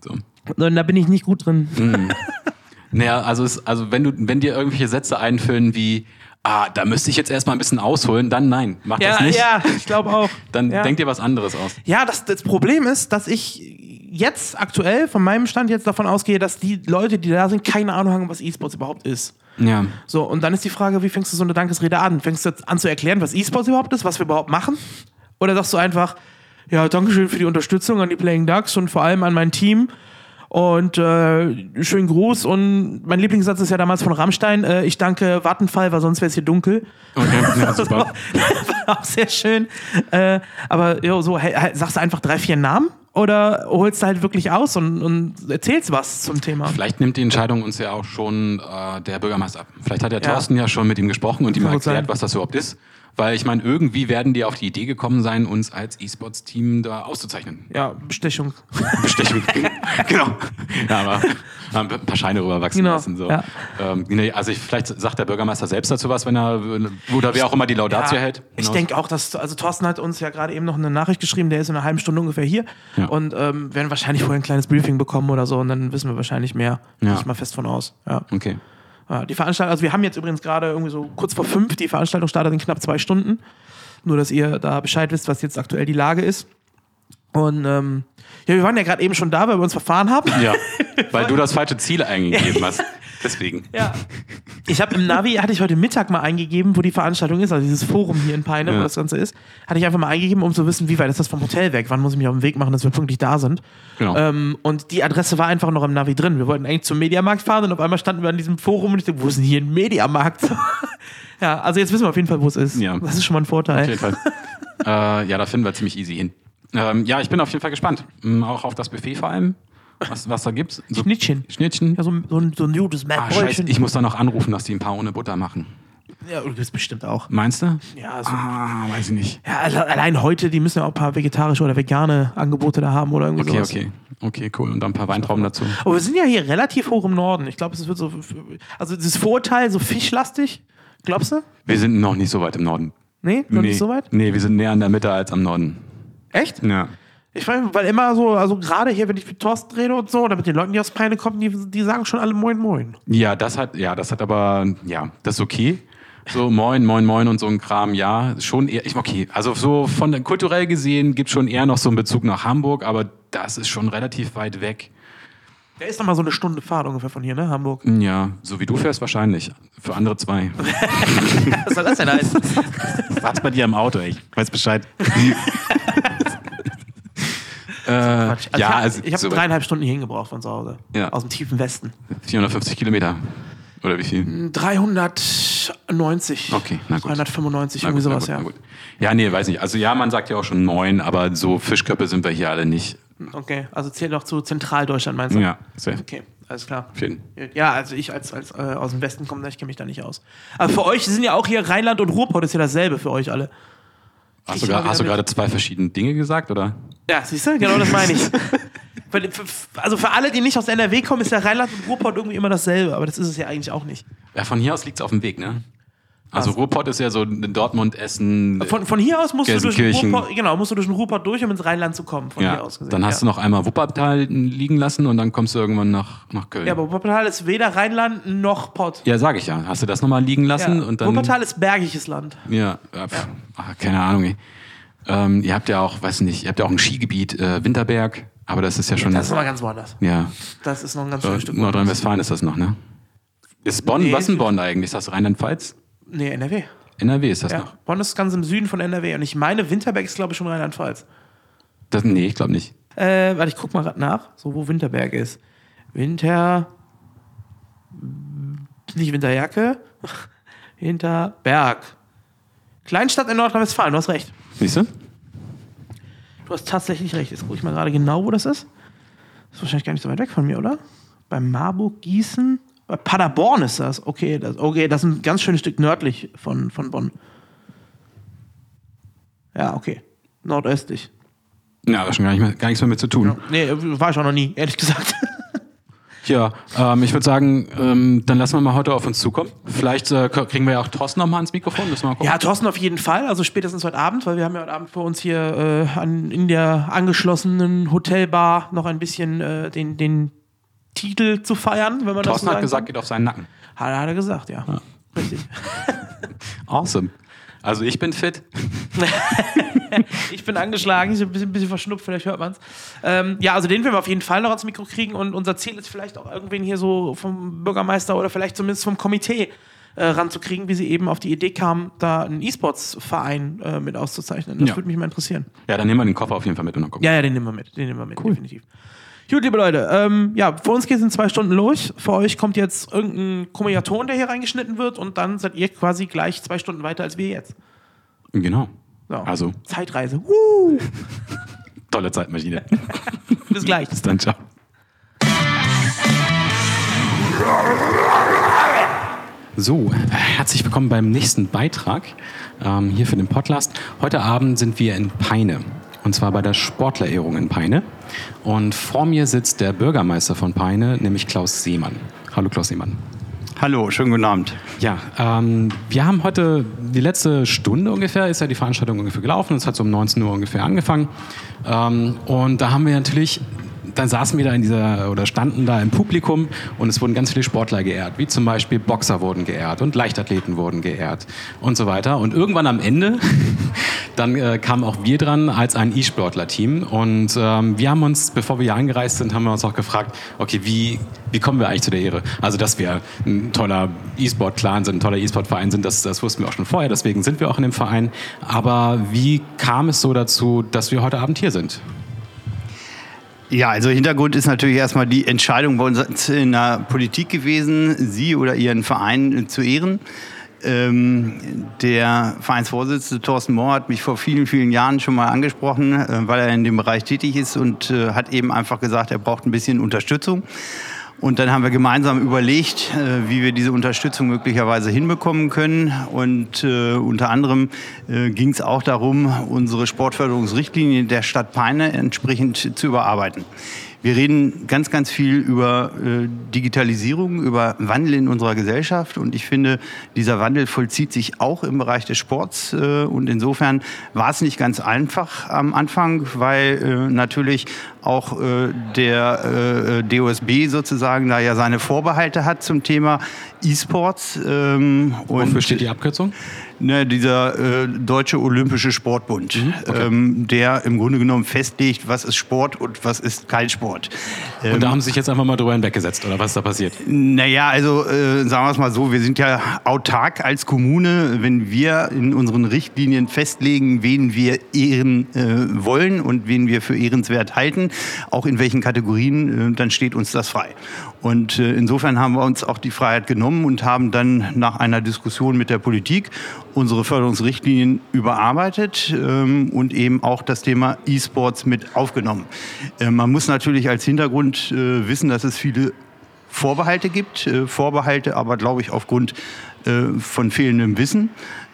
[SPEAKER 2] So.
[SPEAKER 1] Und da bin ich nicht gut drin.
[SPEAKER 2] Naja, also, es, also wenn, du, wenn dir irgendwelche Sätze einfüllen wie, ah, da müsste ich jetzt erstmal ein bisschen ausholen, dann nein, mach
[SPEAKER 1] Ja,
[SPEAKER 2] das nicht.
[SPEAKER 1] ja, ich glaube auch. [laughs]
[SPEAKER 2] Dann
[SPEAKER 1] ja.
[SPEAKER 2] denk dir was anderes aus.
[SPEAKER 1] Ja, das, das Problem ist, dass ich jetzt aktuell von meinem Stand jetzt davon ausgehe, dass die Leute, die da sind, keine Ahnung haben, was E-Sports überhaupt ist.
[SPEAKER 2] Ja.
[SPEAKER 1] So, und dann ist die Frage, wie fängst du so eine Dankesrede an? Fängst du jetzt an zu erklären, was E-Sports überhaupt ist, was wir überhaupt machen? Oder sagst du einfach, ja, Dankeschön für die Unterstützung an die Playing Ducks und vor allem an mein Team. Und äh, schönen Gruß. Und mein Lieblingssatz ist ja damals von Rammstein: äh, Ich danke Vattenfall, weil sonst wäre es hier dunkel.
[SPEAKER 2] Okay, [laughs] ja, super. [laughs]
[SPEAKER 1] War auch sehr schön. Äh, aber jo, so, hey, sagst du einfach drei, vier Namen? Oder holst du halt wirklich aus und, und erzählst was zum Thema?
[SPEAKER 2] Vielleicht nimmt die Entscheidung uns ja auch schon äh, der Bürgermeister ab. Vielleicht hat der
[SPEAKER 1] Ja.
[SPEAKER 2] Thorsten ja schon mit ihm gesprochen und ihm erklärt,
[SPEAKER 1] sein.
[SPEAKER 2] was das überhaupt ist. Weil ich meine, irgendwie werden die auf die Idee gekommen sein, uns als E-Sports-Team da auszuzeichnen.
[SPEAKER 1] Ja, Bestechung. [laughs]
[SPEAKER 2] Bestechung. genau. Ja, aber haben ein paar Scheine rüberwachsen
[SPEAKER 1] Genau,
[SPEAKER 2] lassen. So.
[SPEAKER 1] ja.
[SPEAKER 2] Ähm, nee, also ich, vielleicht sagt der Bürgermeister selbst dazu was, wenn er oder wer auch immer die Laudatio hält.
[SPEAKER 1] Ich
[SPEAKER 2] Genau.
[SPEAKER 1] denke auch, dass, also Thorsten hat uns ja gerade eben noch eine Nachricht geschrieben, der ist in einer halben Stunde ungefähr hier
[SPEAKER 2] Ja.
[SPEAKER 1] und ähm, werden wahrscheinlich vorher ein kleines Briefing bekommen oder so und dann wissen wir wahrscheinlich mehr.
[SPEAKER 2] Ja.
[SPEAKER 1] Gehe ich mal fest von aus. Ja.
[SPEAKER 2] Okay.
[SPEAKER 1] Ja, die Veranstaltung, also wir haben jetzt übrigens gerade irgendwie so kurz vor fünf, die Veranstaltung startet in knapp zwei Stunden. Nur, dass ihr da Bescheid wisst, was jetzt aktuell die Lage ist. Und ähm, ja, wir waren ja gerade eben schon da, weil wir uns verfahren haben.
[SPEAKER 2] Ja, [laughs] weil du das falsche Ziel eingegeben hast. [laughs] Deswegen.
[SPEAKER 1] Ja. Ich habe im Navi, hatte ich heute Mittag mal eingegeben, wo die Veranstaltung ist, also dieses Forum hier in Peine, wo
[SPEAKER 2] Ja.
[SPEAKER 1] das Ganze ist, hatte ich einfach mal eingegeben, um zu wissen, wie weit ist das vom Hotel weg, wann muss ich mich auf den Weg machen, dass wir pünktlich da sind.
[SPEAKER 2] Genau.
[SPEAKER 1] Ähm, und die Adresse war einfach noch im Navi drin. Wir wollten eigentlich zum Mediamarkt fahren und auf einmal standen wir an diesem Forum und ich dachte, wo ist denn hier ein Mediamarkt? [laughs] ja, also jetzt wissen wir auf jeden Fall, wo es ist.
[SPEAKER 2] Ja.
[SPEAKER 1] Das ist schon mal ein Vorteil.
[SPEAKER 2] Auf jeden Fall. [laughs] äh, ja, da finden wir ziemlich easy hin. Ähm, ja, ich bin auf jeden Fall gespannt. Ähm, auch auf das Buffet vor allem. Was, was da gibt's. So
[SPEAKER 1] Schnittchen.
[SPEAKER 2] Schnittchen.
[SPEAKER 1] Ja, so, ein- so, ein, so ein gutes
[SPEAKER 2] Ah, scheiße,
[SPEAKER 1] Mettbrötchen.
[SPEAKER 2] ich muss da noch anrufen, dass die ein paar ohne Butter machen.
[SPEAKER 1] ja, du bist bestimmt auch.
[SPEAKER 2] Meinst du?
[SPEAKER 1] Ja, so,
[SPEAKER 2] Ah, weiß ich nicht.
[SPEAKER 1] ja, alle- allein heute, die müssen ja auch ein paar vegetarische oder vegane Angebote da haben oder irgendwie
[SPEAKER 2] Okay,
[SPEAKER 1] sowas.
[SPEAKER 2] okay. Okay, cool. Und dann ein paar Weintrauben dazu.
[SPEAKER 1] Aber wir sind ja hier relativ hoch im Norden. Ich glaube, es wird so. Also dieses Vorurteil, so fischlastig. Glaubst du?
[SPEAKER 2] Wir sind noch nicht so weit im Norden.
[SPEAKER 1] Nee, noch
[SPEAKER 2] nee.
[SPEAKER 1] nicht so weit?
[SPEAKER 2] Nee, wir sind näher an der Mitte als am Norden.
[SPEAKER 1] Echt?
[SPEAKER 2] Ja.
[SPEAKER 1] Ich mich, weil immer so, also gerade hier, wenn ich mit Thorsten rede und so, oder mit den Leuten, die aus Peine kommen, die, die sagen schon alle Moin Moin.
[SPEAKER 2] Ja, das hat, ja, das hat aber, ja, das ist okay. So moin, moin, moin und so ein Kram, ja, schon eher, ich, okay, also so von kulturell gesehen gibt schon eher noch so einen Bezug nach Hamburg, aber das ist schon relativ weit weg.
[SPEAKER 1] Der ist noch mal so eine Stunde Fahrt ungefähr von hier, ne? Hamburg.
[SPEAKER 2] Ja, so wie du fährst wahrscheinlich. Für andere zwei. [laughs]
[SPEAKER 1] Was soll das denn heißen?
[SPEAKER 2] Was bei dir im Auto, ey? Weiß Bescheid. [laughs] äh,
[SPEAKER 1] Also
[SPEAKER 2] ja,
[SPEAKER 1] ich hab,
[SPEAKER 2] also
[SPEAKER 1] habe
[SPEAKER 2] so
[SPEAKER 1] dreieinhalb Stunden hier hingebracht von zu Hause.
[SPEAKER 2] Ja.
[SPEAKER 1] Aus dem tiefen Westen.
[SPEAKER 2] 450 Kilometer. Oder wie viel?
[SPEAKER 1] 390.
[SPEAKER 2] Okay, na gut.
[SPEAKER 1] 395,
[SPEAKER 2] Na
[SPEAKER 1] irgendwie
[SPEAKER 2] gut,
[SPEAKER 1] sowas,
[SPEAKER 2] gut,
[SPEAKER 1] ja.
[SPEAKER 2] na gut. Ja, nee, weiß nicht. Also ja, man sagt ja auch schon neun, aber so Fischköpfe sind wir hier alle nicht.
[SPEAKER 1] Okay, also zählt noch zu Zentraldeutschland, meinst du?
[SPEAKER 2] Ja, safe.
[SPEAKER 1] Okay, alles klar.
[SPEAKER 2] Jeden.
[SPEAKER 1] Ja, also ich als, als äh, aus dem Westen komme, ich kenne mich da nicht aus. Aber für euch sind ja auch hier Rheinland und Ruhrpott ist ja dasselbe für euch alle.
[SPEAKER 2] Hast du, hast du gerade zwei verschiedene Dinge gesagt, oder?
[SPEAKER 1] Ja, siehst du? Genau das meine ich. [laughs] Also für alle, die nicht aus NRW kommen, ist ja Rheinland und Ruhrpott irgendwie immer dasselbe, aber das ist es ja eigentlich auch nicht.
[SPEAKER 2] Ja, von hier aus liegt es auf dem Weg, ne? Also Ruhrpott ist ja so Dortmund, Essen.
[SPEAKER 1] Von, von hier aus musst du, durch den. Ruhrpott, genau, musst du durch den Ruhrpott durch, um ins Rheinland zu kommen. Von
[SPEAKER 2] ja,
[SPEAKER 1] hier aus gesehen.
[SPEAKER 2] dann hast
[SPEAKER 1] ja.
[SPEAKER 2] du noch einmal Wuppertal liegen lassen und dann kommst du irgendwann nach, nach Köln.
[SPEAKER 1] Ja, aber Wuppertal ist weder Rheinland noch Pott.
[SPEAKER 2] Ja, sag ich ja. Hast du das nochmal liegen lassen
[SPEAKER 1] Ja.
[SPEAKER 2] und dann.
[SPEAKER 1] Wuppertal ist bergiges Land.
[SPEAKER 2] Ja, ja, pf, ach, keine Ahnung. Ey. Ähm, ihr habt ja auch, weiß nicht, ihr habt ja auch ein Skigebiet, äh, Winterberg, aber das ist ja schon.
[SPEAKER 1] Das ist nochmal ganz woanders.
[SPEAKER 2] ja,
[SPEAKER 1] Das ist noch ein ganz
[SPEAKER 2] äh,
[SPEAKER 1] schönes Stück.
[SPEAKER 2] Nordrhein-Westfalen ist das noch, ne? Ist Bonn,
[SPEAKER 1] Nee,
[SPEAKER 2] was in Bonn eigentlich? Ist das Rheinland-Pfalz?
[SPEAKER 1] Nee, NRW.
[SPEAKER 2] NRW ist das
[SPEAKER 1] Ja.
[SPEAKER 2] noch.
[SPEAKER 1] Bonn ist ganz im Süden von NRW. Und ich meine, Winterberg ist, glaube ich, schon Rheinland-Pfalz.
[SPEAKER 2] Das, nee, ich glaube nicht.
[SPEAKER 1] Äh, warte, ich guck mal grad nach, so wo Winterberg ist. Winter. Nicht Winterjacke. [laughs] Winterberg. Kleinstadt in Nordrhein-Westfalen, du hast recht.
[SPEAKER 2] Siehst du?
[SPEAKER 1] Du hast tatsächlich recht. Jetzt gucke ich mal gerade genau, wo das ist. Das ist wahrscheinlich gar nicht so weit weg von mir, oder? Bei Marburg, Gießen. Paderborn ist das. Okay, das, okay, das ist ein ganz schönes Stück nördlich von, von Bonn. Ja, okay. Nordöstlich.
[SPEAKER 2] Ja, da schon gar, nicht mehr, gar nichts mehr mit zu tun.
[SPEAKER 1] Nee, war ich auch noch nie, ehrlich gesagt. [laughs]
[SPEAKER 2] Ja, ähm, ich würde sagen, ähm, dann lassen wir mal heute auf uns zukommen. Vielleicht äh, kriegen wir ja auch Thorsten nochmal ans Mikrofon. Müssen wir mal gucken.
[SPEAKER 1] Ja, Thorsten auf jeden Fall. Also spätestens heute Abend, weil wir haben ja heute Abend für uns hier äh, an, in der angeschlossenen Hotelbar noch ein bisschen äh, den, den Titel zu feiern, wenn man
[SPEAKER 2] Thorsten
[SPEAKER 1] das so
[SPEAKER 2] hat gesagt,
[SPEAKER 1] sagen
[SPEAKER 2] geht auf seinen Nacken.
[SPEAKER 1] kann. Hat, hat er gesagt, ja. Richtig. [laughs]
[SPEAKER 2] Awesome. Also ich bin fit. [laughs]
[SPEAKER 1] Ich bin angeschlagen, ich bin ein bisschen, bisschen verschnupft, vielleicht hört man es. Ähm, ja, also den werden wir auf jeden Fall noch ans Mikro kriegen und unser Ziel ist vielleicht auch irgendwen hier so vom Bürgermeister oder vielleicht zumindest vom Komitee äh, ranzukriegen, wie sie eben auf die Idee kamen, da einen E-Sports-Verein äh, mit auszuzeichnen. Das
[SPEAKER 2] Ja.
[SPEAKER 1] würde mich mal interessieren.
[SPEAKER 2] Ja, dann nehmen wir den Koffer auf jeden Fall mit und dann gucken.
[SPEAKER 1] Ja, ja, den nehmen wir mit. Den nehmen wir mit, definitiv. Gut, liebe Leute, ähm, ja, für uns geht es in zwei Stunden los. Für euch kommt jetzt irgendein komischer Ton, der hier reingeschnitten wird und dann seid ihr quasi gleich zwei Stunden weiter als wir jetzt.
[SPEAKER 2] Genau.
[SPEAKER 1] So.
[SPEAKER 2] Also,
[SPEAKER 1] Zeitreise. Woo! [laughs]
[SPEAKER 2] tolle Zeitmaschine. [laughs]
[SPEAKER 1] Bis gleich.
[SPEAKER 2] Bis dann, ciao. So, herzlich willkommen beim nächsten Beitrag ähm, hier für den Podcast. Heute Abend sind wir in Peine. Und zwar bei der Sportlerehrung in Peine. Und vor mir sitzt der Bürgermeister von Peine, nämlich Klaus Seemann. Hallo Klaus Seemann.
[SPEAKER 3] Hallo, schönen guten Abend.
[SPEAKER 2] Ja, ähm, wir haben heute die letzte Stunde ungefähr, ist ja die Veranstaltung ungefähr gelaufen. Es hat so um 19 Uhr ungefähr angefangen. Ähm, und da haben wir natürlich, dann saßen wir da in dieser oder standen da im Publikum und es wurden ganz viele Sportler geehrt, wie zum Beispiel Boxer wurden geehrt und Leichtathleten wurden geehrt und so weiter. Und irgendwann am Ende, [laughs] dann äh, kamen auch wir dran als ein E-Sportler-Team und ähm, wir haben uns, bevor wir hier angereist sind, haben wir uns auch gefragt, okay, wie wie kommen wir eigentlich zu der Ehre? Also, dass wir ein toller E-Sport-Clan sind, ein toller E-Sport-Verein sind, das, das wussten wir auch schon vorher, deswegen sind wir auch in dem Verein. Aber wie kam es so dazu, dass wir heute Abend hier sind?
[SPEAKER 3] Ja, also Hintergrund ist natürlich erstmal die Entscheidung bei uns in der Politik gewesen, Sie oder Ihren Verein zu ehren. Ähm, der Vereinsvorsitzende Thorsten Mohr hat mich vor vielen, vielen Jahren schon mal angesprochen, äh, weil er in dem Bereich tätig ist und äh, hat eben einfach gesagt, er braucht ein bisschen Unterstützung. Und dann haben wir gemeinsam überlegt, äh, wie wir diese Unterstützung möglicherweise hinbekommen können. Und äh, unter anderem äh, ging es auch darum, unsere Sportförderungsrichtlinien der Stadt Peine entsprechend zu überarbeiten. Wir reden ganz, ganz viel über äh, Digitalisierung, über Wandel in unserer Gesellschaft. Und ich finde, dieser Wandel vollzieht sich auch im Bereich des Sports. Äh, und insofern war es nicht ganz einfach am Anfang, weil äh, natürlich auch der DOSB sozusagen da ja seine Vorbehalte hat zum Thema E-Sports. Ähm,
[SPEAKER 2] Wofür steht die Abkürzung?
[SPEAKER 3] Ne, dieser äh, Deutsche Olympische Sportbund, ähm, der im Grunde genommen festlegt, was ist Sport und was ist kein Sport. Ähm,
[SPEAKER 2] Und da haben Sie sich jetzt einfach mal drüber hinweggesetzt, oder was ist da passiert?
[SPEAKER 3] naja, also äh, sagen wir es mal so, wir sind ja autark als Kommune, wenn wir in unseren Richtlinien festlegen, wen wir ehren äh, wollen und wen wir für ehrenswert halten, auch in welchen Kategorien, äh, dann steht uns das frei. Und äh, insofern haben wir uns auch die Freiheit genommen und haben dann nach einer Diskussion mit der Politik unsere Förderungsrichtlinien überarbeitet ähm, und eben auch das Thema E-Sports mit aufgenommen. Äh, man muss natürlich als Hintergrund äh, wissen, dass es viele Vorbehalte gibt, Vorbehalte aber, glaube ich, aufgrund von fehlendem Wissen.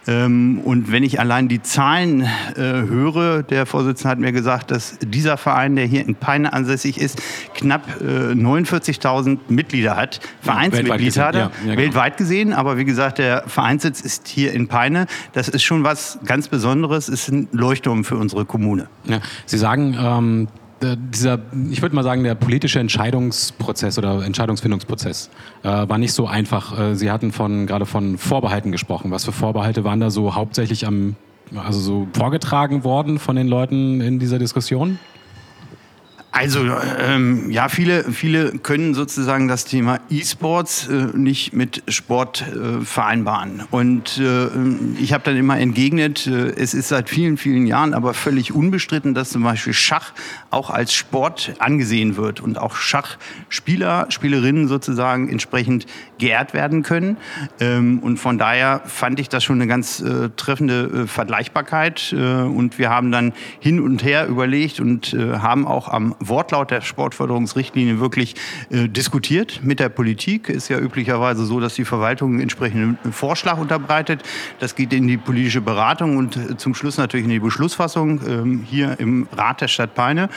[SPEAKER 3] Ähm, und wenn ich allein die Zahlen äh, höre, der Vorsitzende hat mir gesagt, dass dieser Verein, der hier in Peine ansässig ist, knapp äh, 49.000 Mitglieder hat, Vereinsmitglieder hat,
[SPEAKER 2] Ja, ja, genau.
[SPEAKER 3] weltweit gesehen. Aber wie gesagt, der Vereinssitz ist hier in Peine. Das ist schon was ganz Besonderes, ist ein Leuchtturm für unsere Kommune.
[SPEAKER 2] Ja, Sie sagen, ähm, dieser, ich würde mal sagen, der politische Entscheidungsprozess oder Entscheidungsfindungsprozess äh, war nicht so einfach. Äh, Sie hatten von, gerade von Vorbehalten gesprochen. Was für Vorbehalte waren da so hauptsächlich am, also so vorgetragen worden von den Leuten in dieser Diskussion?
[SPEAKER 3] Also ähm, ja, viele, viele können sozusagen das Thema E-Sports äh, nicht mit Sport äh, vereinbaren. Und äh, ich habe dann immer entgegnet, äh, es ist seit vielen, vielen Jahren aber völlig unbestritten, dass zum Beispiel Schach auch als Sport angesehen wird und auch Schachspieler, Spielerinnen sozusagen entsprechend geehrt werden können. Ähm, und von daher fand ich das schon eine ganz äh, treffende äh, Vergleichbarkeit. Und wir haben dann hin und her überlegt und haben auch am Wortlaut der Sportförderungsrichtlinie wirklich äh, diskutiert mit der Politik. Ist ja üblicherweise so, dass die Verwaltung einen entsprechenden Vorschlag unterbreitet. Das geht in die politische Beratung und äh, zum Schluss natürlich in die Beschlussfassung ähm, hier im Rat der Stadt Peine.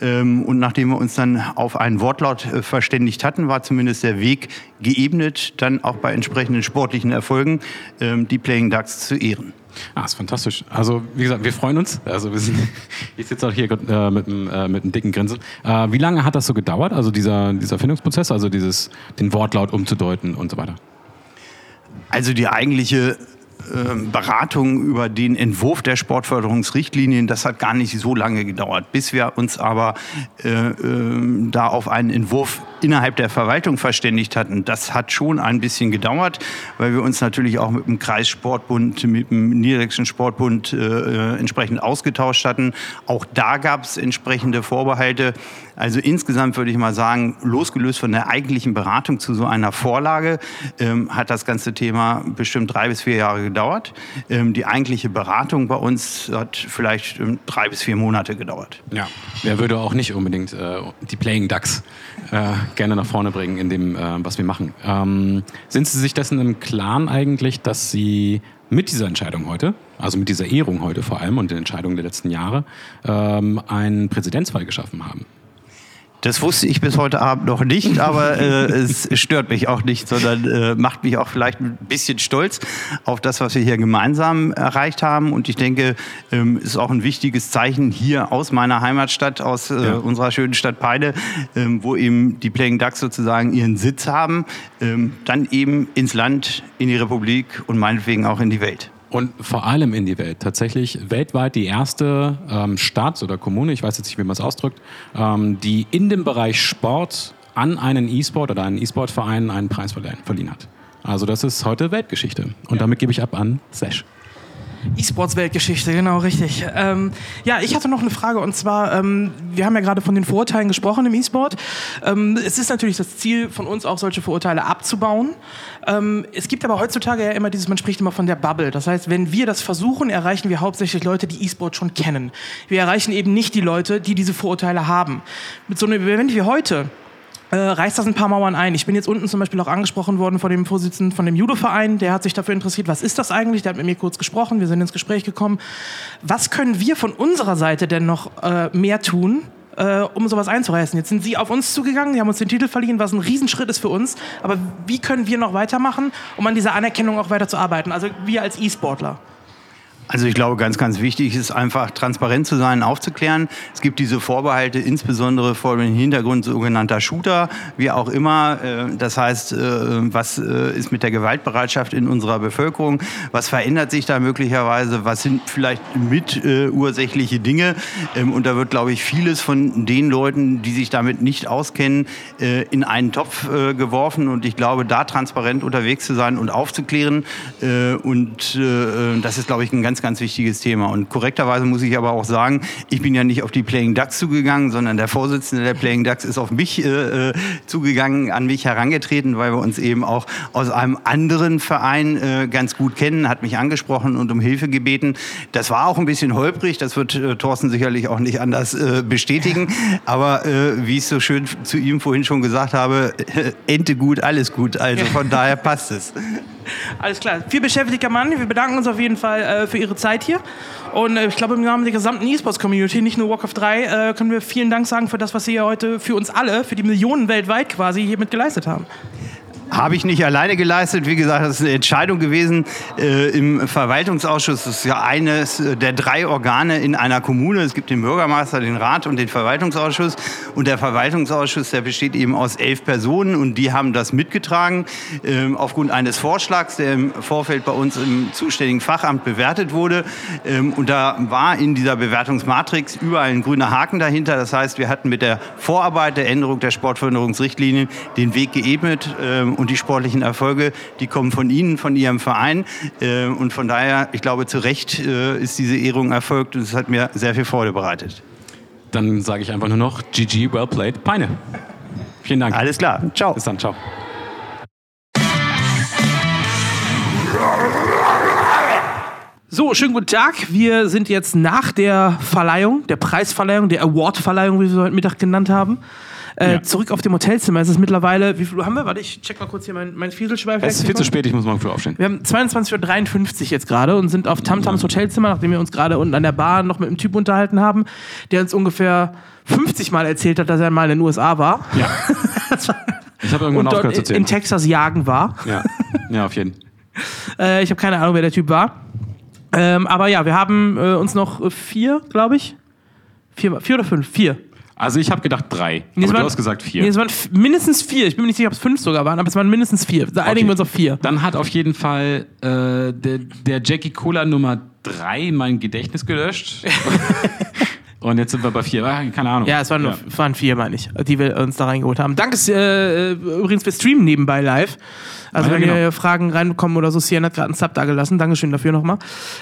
[SPEAKER 3] Ähm, und nachdem wir uns dann auf einen Wortlaut äh, verständigt hatten, war zumindest der Weg geebnet, dann auch bei entsprechenden sportlichen Erfolgen ähm, die Playing Ducks zu ehren.
[SPEAKER 2] Ah, ist fantastisch. Also, wie gesagt, wir freuen uns. Also, wir sind, [laughs] ich sitze auch hier äh, mit, einem, äh, mit einem dicken Grinsen. Äh, wie lange hat das so gedauert, also dieser, dieser Findungsprozess, also dieses, den Wortlaut umzudeuten und so weiter?
[SPEAKER 3] Also die eigentliche ähm, Beratung über den Entwurf der Sportförderungsrichtlinien, das hat gar nicht so lange gedauert, bis wir uns aber äh, ähm, da auf einen Entwurf innerhalb der Verwaltung verständigt hatten. Das hat schon ein bisschen gedauert, weil wir uns natürlich auch mit dem Kreissportbund, mit dem Niedersächsischen Sportbund äh, äh, entsprechend ausgetauscht hatten. Auch da gab es entsprechende Vorbehalte. Also insgesamt würde ich mal sagen, losgelöst von der eigentlichen Beratung zu so einer Vorlage, ähm, hat das ganze Thema bestimmt drei bis vier Jahre gedauert. Ähm, die eigentliche Beratung bei uns hat vielleicht ähm, drei bis vier Monate gedauert.
[SPEAKER 2] Ja. Wer würde auch nicht unbedingt äh, die Playing Ducks äh, gerne nach vorne bringen in dem, äh, was wir machen? Ähm, sind Sie sich dessen im Klaren eigentlich, dass Sie mit dieser Entscheidung heute, also mit dieser Ehrung heute vor allem und den Entscheidungen der letzten Jahre, ähm, einen Präzedenzfall geschaffen haben?
[SPEAKER 3] Das wusste ich bis heute Abend noch nicht, [laughs] aber äh, es stört mich auch nicht, sondern äh, macht mich auch vielleicht ein bisschen stolz auf das, was wir hier gemeinsam erreicht haben. Und ich denke, ähm, ist auch ein wichtiges Zeichen hier aus meiner Heimatstadt, aus äh,
[SPEAKER 2] Ja.
[SPEAKER 3] unserer schönen Stadt Peine, ähm, wo eben die Playing Ducks sozusagen ihren Sitz haben, ähm, dann eben ins Land, in die Republik und meinetwegen auch in die Welt.
[SPEAKER 2] Und vor allem in die Welt. Tatsächlich weltweit die erste ähm, Stadt oder Kommune, ich weiß jetzt nicht, wie man es ausdrückt, ähm, die in dem Bereich Sport an einen E-Sport oder einen E-Sport-Verein einen Preis verliehen hat. Also das ist heute Weltgeschichte. Und damit gebe ich ab an Sesh.
[SPEAKER 1] E-Sports-Weltgeschichte, genau, richtig. Ähm, ja, ich hatte noch eine Frage und zwar, ähm, wir haben ja gerade von den Vorurteilen gesprochen im E-Sport. Ähm, es ist natürlich das Ziel von uns auch, solche Vorurteile abzubauen. Ähm, es gibt aber heutzutage ja immer dieses, man spricht immer von der Bubble. Das heißt, wenn wir das versuchen, erreichen wir hauptsächlich Leute, die E-Sport schon kennen. Wir erreichen eben nicht die Leute, die diese Vorurteile haben. Mit so einem Event wie heute äh, reißt das ein paar Mauern ein. Ich bin jetzt unten zum Beispiel auch angesprochen worden von dem Vorsitzenden von dem Judo-Verein, der hat sich dafür interessiert, was ist das eigentlich? Der hat mit mir kurz gesprochen, wir sind ins Gespräch gekommen. Was können wir von unserer Seite denn noch äh, mehr tun, äh, um sowas einzureißen? Jetzt sind Sie auf uns zugegangen, die haben uns den Titel verliehen, was ein Riesenschritt ist für uns. Aber wie können wir noch weitermachen, um an dieser Anerkennung auch weiter zu arbeiten? Also wir als E-Sportler.
[SPEAKER 3] Also ich glaube, ganz, ganz wichtig ist einfach transparent zu sein, aufzuklären. Es gibt diese Vorbehalte insbesondere vor dem Hintergrund sogenannter Shooter, wie auch immer. Äh, Das heißt, äh, was äh, ist mit der Gewaltbereitschaft in unserer Bevölkerung? Was verändert sich da möglicherweise? Was sind vielleicht mit ursächliche Dinge? Ähm, Und da wird, glaube ich, vieles von den Leuten, die sich damit nicht auskennen, in einen Topf geworfen. Und ich glaube, da transparent unterwegs zu sein und aufzuklären. Und das ist, glaube ich, ein ganz, ganz wichtiges Thema. Und korrekterweise muss ich aber auch sagen, ich bin ja nicht auf die Playing Ducks zugegangen, sondern der Vorsitzende der Playing Ducks ist auf mich äh, äh, zugegangen, an mich herangetreten, weil wir uns eben auch aus einem anderen Verein äh, ganz gut kennen, hat mich angesprochen und um Hilfe gebeten. Das war auch ein bisschen holprig, das wird äh, Thorsten sicherlich auch nicht anders äh, bestätigen. Aber äh, wie ich so schön zu ihm vorhin schon gesagt habe, [laughs] Ente gut, alles gut. Also von daher passt es. [laughs]
[SPEAKER 1] Alles klar. Viel beschäftigter Mann. Wir bedanken uns auf jeden Fall äh, für Ihre Zeit hier. Und äh, ich glaube, im Namen der gesamten E-Sports-Community, nicht nur Walk of 3, äh, können wir vielen Dank sagen für das, was Sie hier heute für uns alle, für die Millionen weltweit quasi hiermit geleistet haben.
[SPEAKER 3] Habe ich nicht alleine geleistet. Wie gesagt, das ist eine Entscheidung gewesen äh, im Verwaltungsausschuss. Das ist ja eines der drei Organe in einer Kommune. Es gibt den Bürgermeister, den Rat und den Verwaltungsausschuss. Und der Verwaltungsausschuss, der besteht eben aus elf Personen und die haben das mitgetragen ähm, aufgrund eines Vorschlags, der im Vorfeld bei uns im zuständigen Fachamt bewertet wurde. Ähm, und da war in dieser Bewertungsmatrix überall ein grüner Haken dahinter. Das heißt, wir hatten mit der Vorarbeit der Änderung der Sportförderungsrichtlinien den Weg geebnet. Ähm, und die sportlichen Erfolge, die kommen von Ihnen, von Ihrem Verein. Äh, und von daher, ich glaube, zu Recht äh, ist diese Ehrung erfolgt und es hat mir sehr viel Freude bereitet.
[SPEAKER 2] Dann sage ich einfach nur noch GG, well played, Peine. Vielen Dank.
[SPEAKER 3] Alles klar. Ciao.
[SPEAKER 2] Bis dann, ciao.
[SPEAKER 1] So, schönen guten Tag. Wir sind jetzt nach der Verleihung, der Preisverleihung, der Awardverleihung, wie wir sie heute Mittag genannt haben, äh,
[SPEAKER 2] Ja.
[SPEAKER 1] zurück auf dem Hotelzimmer. Es ist mittlerweile, wie viel Uhr haben wir? Warte, ich check mal kurz hier mein, mein Fieselschweif.
[SPEAKER 2] Es ist viel zu spät, ich muss morgen früh aufstehen.
[SPEAKER 1] Wir haben 22.53 Uhr jetzt gerade und sind auf Tamtams Hotelzimmer, nachdem wir uns gerade unten an der Bar noch mit einem Typ unterhalten haben, der uns ungefähr 50 Mal erzählt hat, dass er mal in den USA war.
[SPEAKER 2] Ja. [laughs] Ich habe irgendwann aufgehört zu
[SPEAKER 1] in,
[SPEAKER 2] zählen.
[SPEAKER 1] in Texas jagen war.
[SPEAKER 2] Ja. ja, auf jeden. [laughs]
[SPEAKER 1] Äh, ich habe keine Ahnung, wer der Typ war. Ähm, aber ja, wir haben äh, uns noch vier, glaube ich. Vier, vier oder fünf? Vier.
[SPEAKER 2] Also ich habe gedacht drei,
[SPEAKER 1] Nee, es
[SPEAKER 2] aber
[SPEAKER 1] waren-
[SPEAKER 2] du hast gesagt vier.
[SPEAKER 1] Nee, es waren mindestens vier. Ich bin mir nicht sicher, ob es fünf sogar waren, aber es waren mindestens vier. Da einigen wir uns auf vier.
[SPEAKER 2] Dann hat auf jeden Fall äh, der, der Jackie Cola Nummer drei mein Gedächtnis gelöscht. [laughs] Und jetzt sind wir bei vier. Ah, keine Ahnung.
[SPEAKER 1] Ja, es waren, es waren vier, meine ich, die wir uns da reingeholt haben. Danke äh, äh, übrigens, wir streamen nebenbei live. Also
[SPEAKER 2] ja,
[SPEAKER 1] wenn
[SPEAKER 2] genau.
[SPEAKER 1] hier Fragen reinkommen oder so, Sian hat gerade einen Sub da gelassen. Dankeschön dafür nochmal.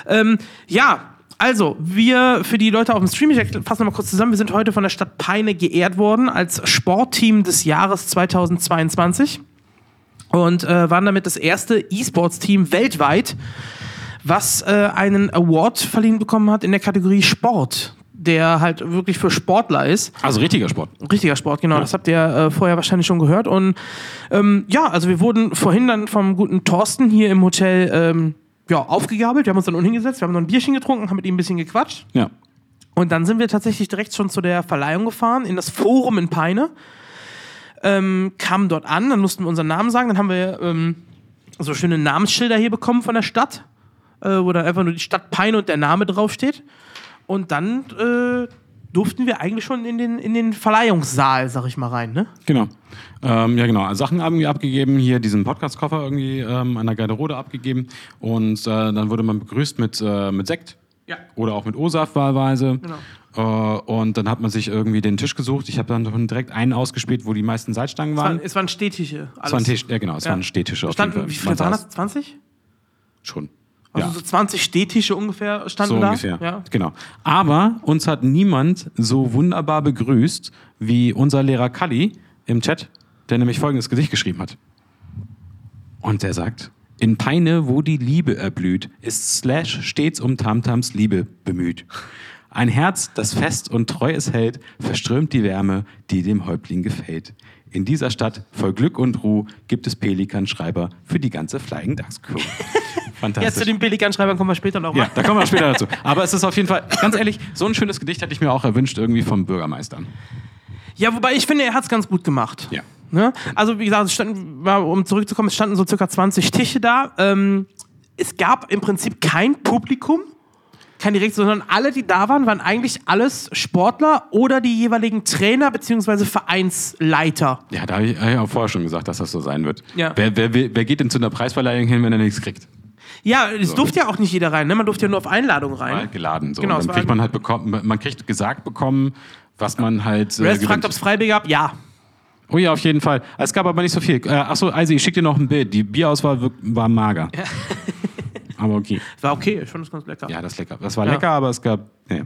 [SPEAKER 1] Ähm, ja, also, wir, für die Leute auf dem Stream, ich fasse nochmal kurz zusammen, wir sind heute von der Stadt Peine geehrt worden als Sportteam des Jahres 2022 und äh, waren damit das erste E-Sports-Team weltweit, was äh, einen Award verliehen bekommen hat in der Kategorie Sport, der halt wirklich für Sportler ist.
[SPEAKER 2] Also richtiger Sport.
[SPEAKER 1] Richtiger Sport, genau. Das habt ihr äh, vorher wahrscheinlich schon gehört. Und ähm, ja, also wir wurden vorhin dann vom guten Thorsten hier im Hotel ähm, ja, aufgegabelt. Wir haben uns dann unten hingesetzt, wir haben noch ein Bierchen getrunken, haben mit ihm ein bisschen gequatscht.
[SPEAKER 2] Ja.
[SPEAKER 1] Und dann sind wir tatsächlich direkt schon zu der Verleihung gefahren, in das Forum in Peine. Ähm, kamen dort an, dann mussten wir unseren Namen sagen. Dann haben wir ähm, so schöne Namensschilder hier bekommen von der Stadt, äh, wo dann einfach nur die Stadt Peine und der Name draufsteht. Und dann äh, durften wir eigentlich schon in den, in den Verleihungssaal, sag ich mal, rein, ne?
[SPEAKER 2] Genau. Ähm, ja, genau. Sachen haben wir abgegeben, hier diesen Podcast-Koffer irgendwie ähm, an der Garderobe abgegeben. Und äh, dann wurde man begrüßt mit, äh, mit Sekt.
[SPEAKER 1] Ja.
[SPEAKER 2] Oder auch mit O-Saft wahlweise.
[SPEAKER 1] Genau.
[SPEAKER 2] Äh, und dann hat man sich irgendwie den Tisch gesucht. Ich habe dann direkt einen ausgespielt, wo die meisten Salzstangen
[SPEAKER 1] Es waren,
[SPEAKER 2] waren.
[SPEAKER 1] es waren Städtische.
[SPEAKER 2] Es waren Tisch, ja genau, es
[SPEAKER 1] Ja.
[SPEAKER 2] waren Städtische auf
[SPEAKER 1] Standen,
[SPEAKER 2] jeden Fall.
[SPEAKER 1] wie viele waren das? 20?
[SPEAKER 2] Schon.
[SPEAKER 1] Also
[SPEAKER 2] ja.
[SPEAKER 1] so 20 Städtische ungefähr standen
[SPEAKER 2] So
[SPEAKER 1] da.
[SPEAKER 2] ungefähr.
[SPEAKER 1] Ja.
[SPEAKER 2] Genau. Aber uns hat niemand so wunderbar begrüßt wie unser Lehrer Kalli im Chat, der nämlich folgendes Gedicht geschrieben hat. Und der sagt: In Peine, wo die Liebe erblüht, ist Slash stets um Tamtams Liebe bemüht. Ein Herz, das fest und treu es hält, verströmt die Wärme, die dem Häuptling gefällt. In dieser Stadt voll Glück und Ruhe gibt es Pelikanschreiber für die ganze Flying Ducks Crew. [laughs] Fantastisch.
[SPEAKER 1] Jetzt zu den Pelikanschreibern kommen wir später noch
[SPEAKER 2] Ja, da kommen wir später dazu. Aber es ist auf jeden Fall, ganz ehrlich, so ein schönes Gedicht hätte ich mir auch erwünscht, irgendwie vom Bürgermeister.
[SPEAKER 1] Ja, wobei ich finde, er hat es ganz gut gemacht.
[SPEAKER 2] Ja.
[SPEAKER 1] Ne? Also, wie gesagt, es standen, um zurückzukommen, es standen so circa 20 Tische da. Ähm, es gab im Prinzip kein Publikum, kein direkt, sondern alle, die da waren, waren eigentlich alles Sportler oder die jeweiligen Trainer bzw. Vereinsleiter.
[SPEAKER 2] Ja, da habe ich, hab ich auch vorher schon gesagt, dass das so sein wird.
[SPEAKER 1] Ja.
[SPEAKER 2] Wer, wer, wer geht denn zu einer Preisverleihung hin, wenn er nichts kriegt?
[SPEAKER 1] Ja, es durfte ja auch nicht jeder rein, ne? man durfte ja nur auf Einladung rein.
[SPEAKER 2] Mal geladen. So.
[SPEAKER 1] Genau,
[SPEAKER 2] Und dann
[SPEAKER 1] war
[SPEAKER 2] kriegt man halt bekommen, man kriegt gesagt bekommen, was man halt. Äh,
[SPEAKER 1] Rest fragt, ob es Freibier gab. Ja.
[SPEAKER 2] oh ja, auf jeden Fall. Es gab aber nicht so viel. Äh, achso, Eisi, ich schicke dir noch ein Bild. Die Bierauswahl war mager. [laughs] aber okay.
[SPEAKER 1] War okay, ich fand das ganz lecker.
[SPEAKER 2] Ja, das ist lecker. Das war
[SPEAKER 1] Ja.
[SPEAKER 2] lecker, aber es gab. Nee.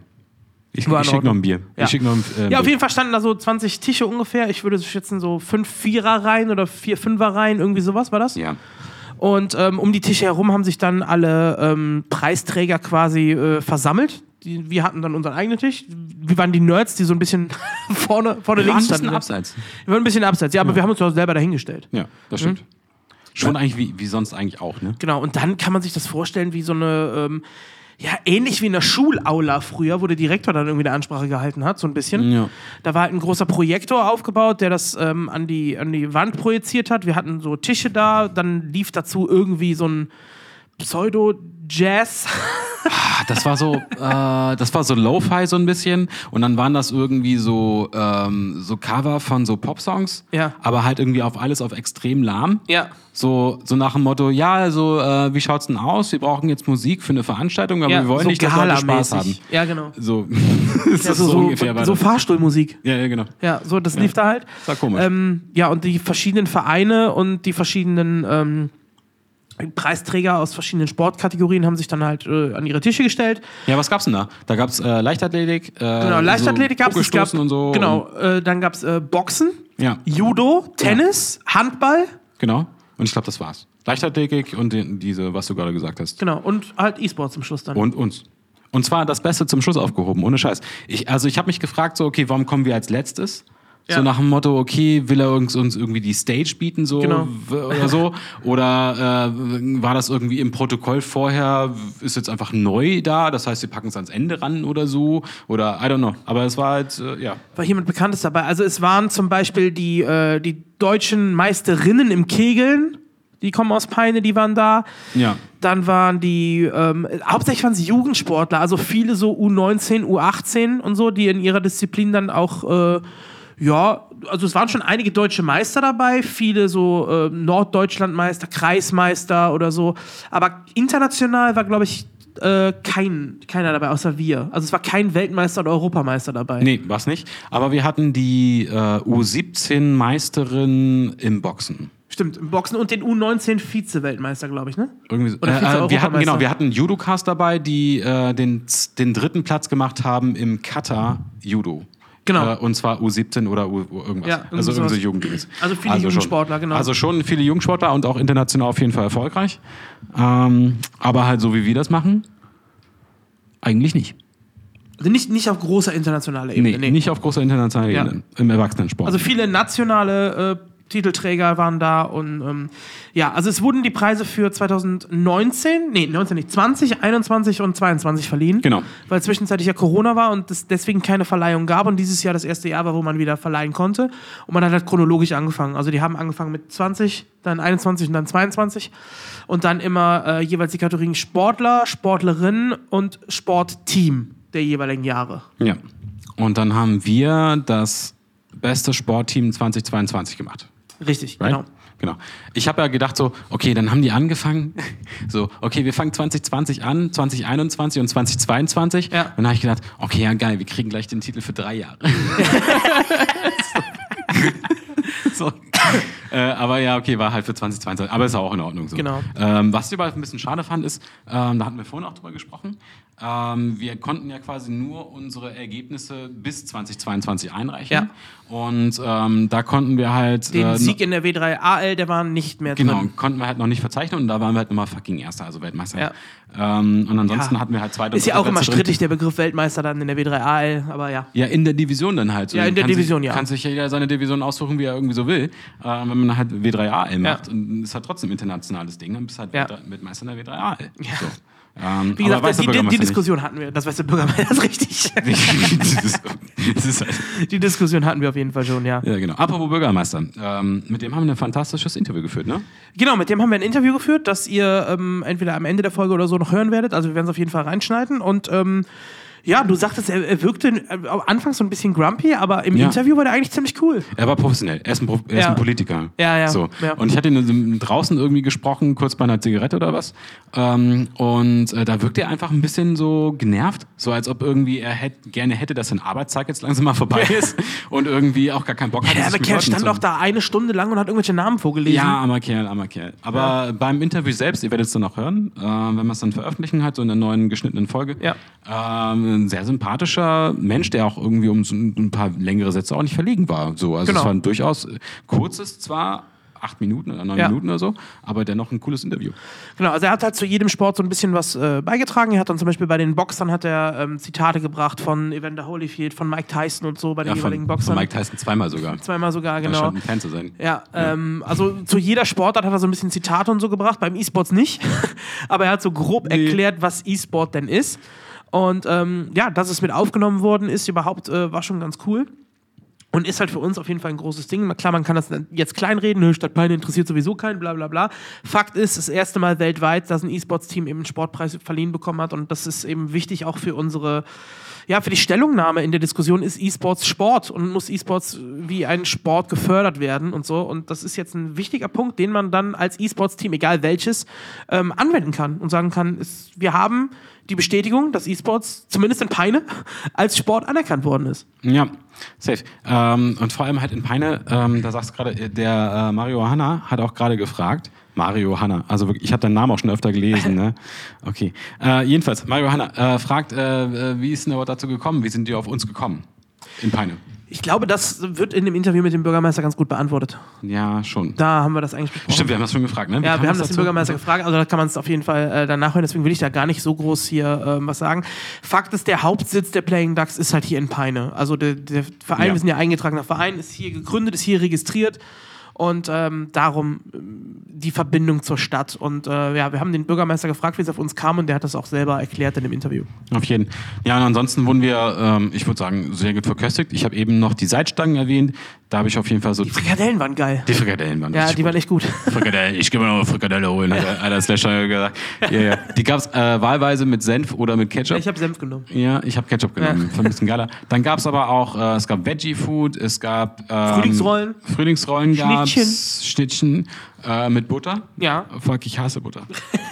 [SPEAKER 2] Ich,
[SPEAKER 1] War
[SPEAKER 2] ich schicke noch ein Bier.
[SPEAKER 1] Ja.
[SPEAKER 2] Ich schicke noch ein, äh,
[SPEAKER 1] Ja, auf jeden Fall standen da so 20 Tische ungefähr. Ich würde schätzen, so fünf Vierer-Reihen oder vier Fünfer-Reihen, irgendwie sowas war das.
[SPEAKER 2] Ja.
[SPEAKER 1] Und ähm, um die Tische herum haben sich dann alle ähm, Preisträger quasi äh, versammelt. Die, wir hatten dann unseren eigenen Tisch. Wir waren die Nerds, die so ein bisschen [laughs] vorne, vorne
[SPEAKER 2] Wir waren
[SPEAKER 1] links
[SPEAKER 2] ein bisschen
[SPEAKER 1] standen.
[SPEAKER 2] abseits.
[SPEAKER 1] Wir waren ein bisschen abseits, ja, aber wir haben uns doch selber dahingestellt.
[SPEAKER 2] Ja, das stimmt. Schon eigentlich wie, wie sonst eigentlich auch, ne?
[SPEAKER 1] Genau, und dann kann man sich das vorstellen wie so eine, ähm, ja, ähnlich wie in der Schulaula früher, wo der Direktor dann irgendwie eine Ansprache gehalten hat, so ein bisschen.
[SPEAKER 2] Ja.
[SPEAKER 1] Da war halt ein großer Projektor aufgebaut, der das ähm, an, die, an die Wand projiziert hat. Wir hatten so Tische da, dann lief dazu irgendwie so ein Pseudo-Jazz.
[SPEAKER 2] Ah, Das war so, äh, das war so Lo-Fi so ein bisschen und dann waren das irgendwie so, ähm, so Cover von so Popsongs,
[SPEAKER 1] Ja.
[SPEAKER 2] aber halt irgendwie auf alles auf extrem lahm.
[SPEAKER 1] Ja.
[SPEAKER 2] So, so nach dem Motto, ja, also äh, wie schaut's denn aus? Wir brauchen jetzt Musik für eine Veranstaltung, aber
[SPEAKER 1] ja,
[SPEAKER 2] wir wollen
[SPEAKER 1] so
[SPEAKER 2] nicht, dass Leute Spaß haben.
[SPEAKER 1] Ja, genau.
[SPEAKER 2] So, [laughs] das
[SPEAKER 1] Ja,
[SPEAKER 2] ist
[SPEAKER 1] so,
[SPEAKER 2] so,
[SPEAKER 1] so,
[SPEAKER 2] ungefähr
[SPEAKER 1] so. Fahrstuhlmusik.
[SPEAKER 2] Ja, ja, genau.
[SPEAKER 1] Ja, so, das lief da halt.
[SPEAKER 2] Das war komisch.
[SPEAKER 1] Ähm, ja, und die verschiedenen Vereine und die verschiedenen ähm, Preisträger aus verschiedenen Sportkategorien haben sich dann halt äh, an ihre Tische gestellt.
[SPEAKER 2] Ja, was gab's denn da? Da gab's äh, Leichtathletik, äh,
[SPEAKER 1] Genau, Leichtathletik
[SPEAKER 2] so
[SPEAKER 1] gab es. gab,
[SPEAKER 2] und so.
[SPEAKER 1] Genau, äh, dann gab es äh, Boxen,
[SPEAKER 2] Ja.
[SPEAKER 1] Judo, Tennis, Handball.
[SPEAKER 2] Genau. Und ich glaube, das war's. Leichtathletik und die, diese, was du gerade gesagt hast.
[SPEAKER 1] Genau, und halt E-Sport zum Schluss dann.
[SPEAKER 2] Und uns. Und zwar das Beste zum Schluss aufgehoben, ohne Scheiß. Ich, also ich habe mich gefragt, so, okay, warum kommen wir als letztes?
[SPEAKER 1] Ja.
[SPEAKER 2] So nach dem Motto, okay, will er uns, uns irgendwie die Stage bieten, so
[SPEAKER 1] Genau.
[SPEAKER 2] oder so? Oder äh, war das irgendwie im Protokoll vorher, ist jetzt einfach neu da, das heißt, wir packen es ans Ende ran oder so? Oder I don't know. Aber es war halt, äh, ja.
[SPEAKER 1] war jemand Bekanntes dabei. Also es waren zum Beispiel die, äh, die deutschen Meisterinnen im Kegeln, die kommen aus Peine, die waren da.
[SPEAKER 2] Ja.
[SPEAKER 1] Dann waren die, ähm, hauptsächlich waren es Jugendsportler, also viele so U19, U18 und so, die in ihrer Disziplin dann auch, äh, ja, also es waren schon einige deutsche Meister dabei, viele so äh, Norddeutschlandmeister, Kreismeister oder so. Aber international war, glaube ich, äh, kein, keiner dabei, außer wir. Also es war kein Weltmeister oder Europameister dabei.
[SPEAKER 2] Nee, war's nicht. Aber wir hatten die äh, U17-Meisterin im Boxen.
[SPEAKER 1] Stimmt, im Boxen und den U19 Vize-Weltmeister, glaube ich, ne?
[SPEAKER 2] Irgendwie, so-
[SPEAKER 1] Oder
[SPEAKER 2] äh, äh, wir hatten genau, wir hatten Judokas dabei, die äh, den, den dritten Platz gemacht haben im Kata Judo.
[SPEAKER 1] Genau.
[SPEAKER 2] Äh, und zwar U17 oder U, U irgendwas.
[SPEAKER 1] Ja,
[SPEAKER 2] also
[SPEAKER 1] irgendwie
[SPEAKER 2] so. Jugendliches.
[SPEAKER 1] Also viele Jugendsportler,
[SPEAKER 2] schon.
[SPEAKER 1] genau.
[SPEAKER 2] Also schon viele Jugendsportler und auch international auf jeden Fall erfolgreich. Ähm, aber halt so wie wir das machen, eigentlich nicht.
[SPEAKER 1] Also nicht, nicht auf großer internationaler
[SPEAKER 2] Nee,
[SPEAKER 1] Ebene.
[SPEAKER 2] nicht auf großer internationaler
[SPEAKER 1] Ja.
[SPEAKER 2] Ebene im Erwachsenensport.
[SPEAKER 1] Also viele nationale äh, Titelträger waren da und ähm, ja, also es wurden die Preise für 2019, nee, 19 nicht, 20, 21 und 22 verliehen.
[SPEAKER 2] Genau.
[SPEAKER 1] Weil zwischenzeitlich ja Corona war und es deswegen keine Verleihung gab und dieses Jahr das erste Jahr war, wo man wieder verleihen konnte. Und man hat halt chronologisch angefangen. Also die haben angefangen mit 20, dann 21 und dann 22 und dann immer äh, jeweils die Kategorien Sportler, Sportlerin und Sportteam der jeweiligen Jahre.
[SPEAKER 2] Ja. Und dann haben wir das beste Sportteam 2022 gemacht.
[SPEAKER 1] Richtig,
[SPEAKER 2] Right?
[SPEAKER 1] genau.
[SPEAKER 2] Genau. Ich habe ja gedacht so, okay, dann haben die angefangen, [laughs] so, okay, wir fangen 2020 an, 2021 und 2022.
[SPEAKER 1] Ja.
[SPEAKER 2] Und dann habe ich gedacht, okay, ja geil, wir kriegen gleich den Titel für drei Jahre. [laughs] so. äh, aber ja, okay, war halt für 2022. Aber ist auch in Ordnung so.
[SPEAKER 1] Genau.
[SPEAKER 2] Ähm, was ich aber ein bisschen schade fand, ist, ähm, da hatten wir vorhin auch drüber gesprochen, ähm, wir konnten ja quasi nur unsere Ergebnisse bis 2022 einreichen.
[SPEAKER 1] Ja.
[SPEAKER 2] Und ähm, da konnten wir halt.
[SPEAKER 1] Den
[SPEAKER 2] äh,
[SPEAKER 1] Sieg in der W3AL, der war nicht mehr
[SPEAKER 2] Genau,
[SPEAKER 1] drin.
[SPEAKER 2] konnten wir halt noch nicht verzeichnen und da waren wir halt nochmal fucking Erster, also Weltmeister.
[SPEAKER 1] Ja.
[SPEAKER 2] Ähm, und ansonsten
[SPEAKER 1] Ja.
[SPEAKER 2] hatten wir halt zweite
[SPEAKER 1] Ist ja auch immer
[SPEAKER 2] drin.
[SPEAKER 1] strittig, der Begriff Weltmeister dann in der W3AL, aber ja.
[SPEAKER 2] Ja, in der Division dann halt. So.
[SPEAKER 1] Ja, in der
[SPEAKER 2] Kann
[SPEAKER 1] Division,
[SPEAKER 2] sich,
[SPEAKER 1] ja.
[SPEAKER 2] Kann sich jeder seine Division aussuchen, wie er irgendwie so will. Äh, wenn man halt W3AL macht und ist halt trotzdem internationales Ding, dann bist du halt
[SPEAKER 1] Ja.
[SPEAKER 2] Weltmeister in der W3AL. So. Ähm,
[SPEAKER 1] Wie gesagt,
[SPEAKER 2] weiß
[SPEAKER 1] die, die, die Diskussion hatten wir, das weiß der Bürgermeister ist richtig.
[SPEAKER 2] nicht. [laughs] das, ist, das ist halt,
[SPEAKER 1] Die Diskussion hatten wir auf jeden Fall schon, ja.
[SPEAKER 2] ja, genau. Apropos Bürgermeister, ähm, mit dem haben wir ein fantastisches Interview geführt, ne?
[SPEAKER 1] Genau, mit dem haben wir ein Interview geführt, das ihr ähm, entweder am Ende der Folge oder so noch hören werdet. Also wir werden es auf jeden Fall reinschneiden. Und ähm, ja, du sagtest, er, er wirkte äh, anfangs so ein bisschen grumpy, aber im
[SPEAKER 2] Ja.
[SPEAKER 1] Interview war der eigentlich ziemlich cool.
[SPEAKER 2] Er war professionell. Er ist ein, Pro er ist
[SPEAKER 1] Ja.
[SPEAKER 2] ein Politiker.
[SPEAKER 1] Ja, ja,
[SPEAKER 2] So.
[SPEAKER 1] ja.
[SPEAKER 2] Und ich hatte ihn draußen irgendwie gesprochen, kurz bei einer Zigarette oder was. Ähm, und äh, da wirkte er einfach ein bisschen so genervt. So als ob irgendwie er hätt, gerne hätte, dass sein Arbeitstag jetzt langsam mal vorbei ist. und irgendwie auch gar keinen Bock.
[SPEAKER 1] Der
[SPEAKER 2] sich
[SPEAKER 1] arme
[SPEAKER 2] mit
[SPEAKER 1] Kerl stand doch da eine Stunde lang und hat irgendwelche Namen vorgelesen.
[SPEAKER 2] Ja, armer Kerl, armer Kerl. Aber beim Interview selbst, ihr werdet es dann auch hören, äh, wenn wir es dann veröffentlichen, halt so in der neuen geschnittenen Folge.
[SPEAKER 1] Ja.
[SPEAKER 2] Ähm, ein sehr sympathischer Mensch, der auch irgendwie um ein paar längere Sätze auch nicht verlegen war. So, also
[SPEAKER 1] Genau.
[SPEAKER 2] es war ein durchaus kurzes zwar, acht Minuten oder neun
[SPEAKER 1] Ja.
[SPEAKER 2] Minuten oder so, aber dennoch ein cooles Interview.
[SPEAKER 1] Genau, also er hat halt zu jedem Sport so ein bisschen was äh, beigetragen. Er hat dann zum Beispiel bei den Boxern hat er ähm, Zitate gebracht von Evander Holyfield, von Mike Tyson und so bei den
[SPEAKER 2] Ja,
[SPEAKER 1] jeweiligen
[SPEAKER 2] von,
[SPEAKER 1] Boxern.
[SPEAKER 2] von Mike Tyson zweimal sogar.
[SPEAKER 1] Zweimal sogar, genau.
[SPEAKER 2] scheint ein Fan zu sein.
[SPEAKER 1] Ja, ähm, also zu jeder Sportart hat er so ein bisschen Zitate und so gebracht, beim E-Sports nicht. [laughs] Aber er hat so grob erklärt, was E-Sport denn ist. Und ähm, ja, dass es mit aufgenommen worden ist, überhaupt, äh, war schon ganz cool. Und ist halt für uns auf jeden Fall ein großes Ding. Klar, man kann das jetzt kleinreden, nö, Stadtpeine interessiert sowieso keinen, bla bla bla. Fakt ist, das erste Mal weltweit, dass ein E-Sports-Team eben einen Sportpreis verliehen bekommen hat. Und das ist eben wichtig auch für unsere, ja, für die Stellungnahme in der Diskussion, ist E-Sports Sport und muss E-Sports wie ein Sport gefördert werden und so. Und das ist jetzt ein wichtiger Punkt, den man dann als E-Sports-Team, egal welches, ähm, anwenden kann und sagen kann, ist, wir haben die Bestätigung, dass E-Sports, zumindest in Peine, als Sport anerkannt worden ist.
[SPEAKER 2] Ja, safe. Ähm, und vor allem halt in Peine, ähm, da sagst du gerade, der äh, Mario Hanna hat auch gerade gefragt. Mario Hanna, also wirklich, ich habe deinen Namen auch schon öfter gelesen, ne? [laughs] Okay. Äh, jedenfalls, Mario Hanna äh, fragt, äh, äh, wie ist denn aber dazu gekommen? Wie sind die auf uns gekommen? In Peine.
[SPEAKER 1] Ich glaube, das wird in dem Interview mit dem Bürgermeister ganz gut beantwortet.
[SPEAKER 2] Ja, schon.
[SPEAKER 1] Da haben wir das eigentlich besprochen.
[SPEAKER 2] Stimmt, wir haben das schon gefragt, ne? Wie
[SPEAKER 1] Ja, wir haben das den? Bürgermeister gefragt, also da kann man es auf jeden Fall äh, dann nachhören, deswegen will ich da gar nicht so groß hier ähm, was sagen. Fakt ist, der Hauptsitz der Playing Ducks ist halt hier in Peine. Also der, der Verein,
[SPEAKER 2] Ja.
[SPEAKER 1] wir sind ja eingetragener Verein, ist hier gegründet, ist hier registriert und ähm, darum ähm, die Verbindung zur Stadt. Und äh, ja, wir haben den Bürgermeister gefragt, wie es auf uns kam und der hat das auch selber erklärt in dem Interview.
[SPEAKER 2] Auf jeden. Ja, und ansonsten wurden wir, ähm, ich würde sagen, sehr gut verköstigt. Ich habe eben noch die Seitstangen erwähnt. Da habe ich auf jeden Fall so.
[SPEAKER 1] Die Frikadellen waren geil.
[SPEAKER 2] Die Frikadellen waren
[SPEAKER 1] Ja, die waren
[SPEAKER 2] gut.
[SPEAKER 1] echt gut.
[SPEAKER 2] Frikadelle, ich gehe mal noch eine Frikadelle holen, der- hat der Slasher gesagt. Ja, ja. Die gab es äh, wahlweise mit Senf oder mit Ketchup.
[SPEAKER 1] Ich habe Senf genommen.
[SPEAKER 2] ja, ich habe Ketchup genommen, fand ein bisschen geiler. Dann gab es aber auch, äh, es gab Veggie-Food, es gab ähm,
[SPEAKER 1] Frühlingsrollen.
[SPEAKER 2] Frühlingsrollen gab's,
[SPEAKER 1] Schnittchen.
[SPEAKER 2] Schnittchen äh, mit Butter.
[SPEAKER 1] Ja.
[SPEAKER 2] Fuck, ich hasse Butter.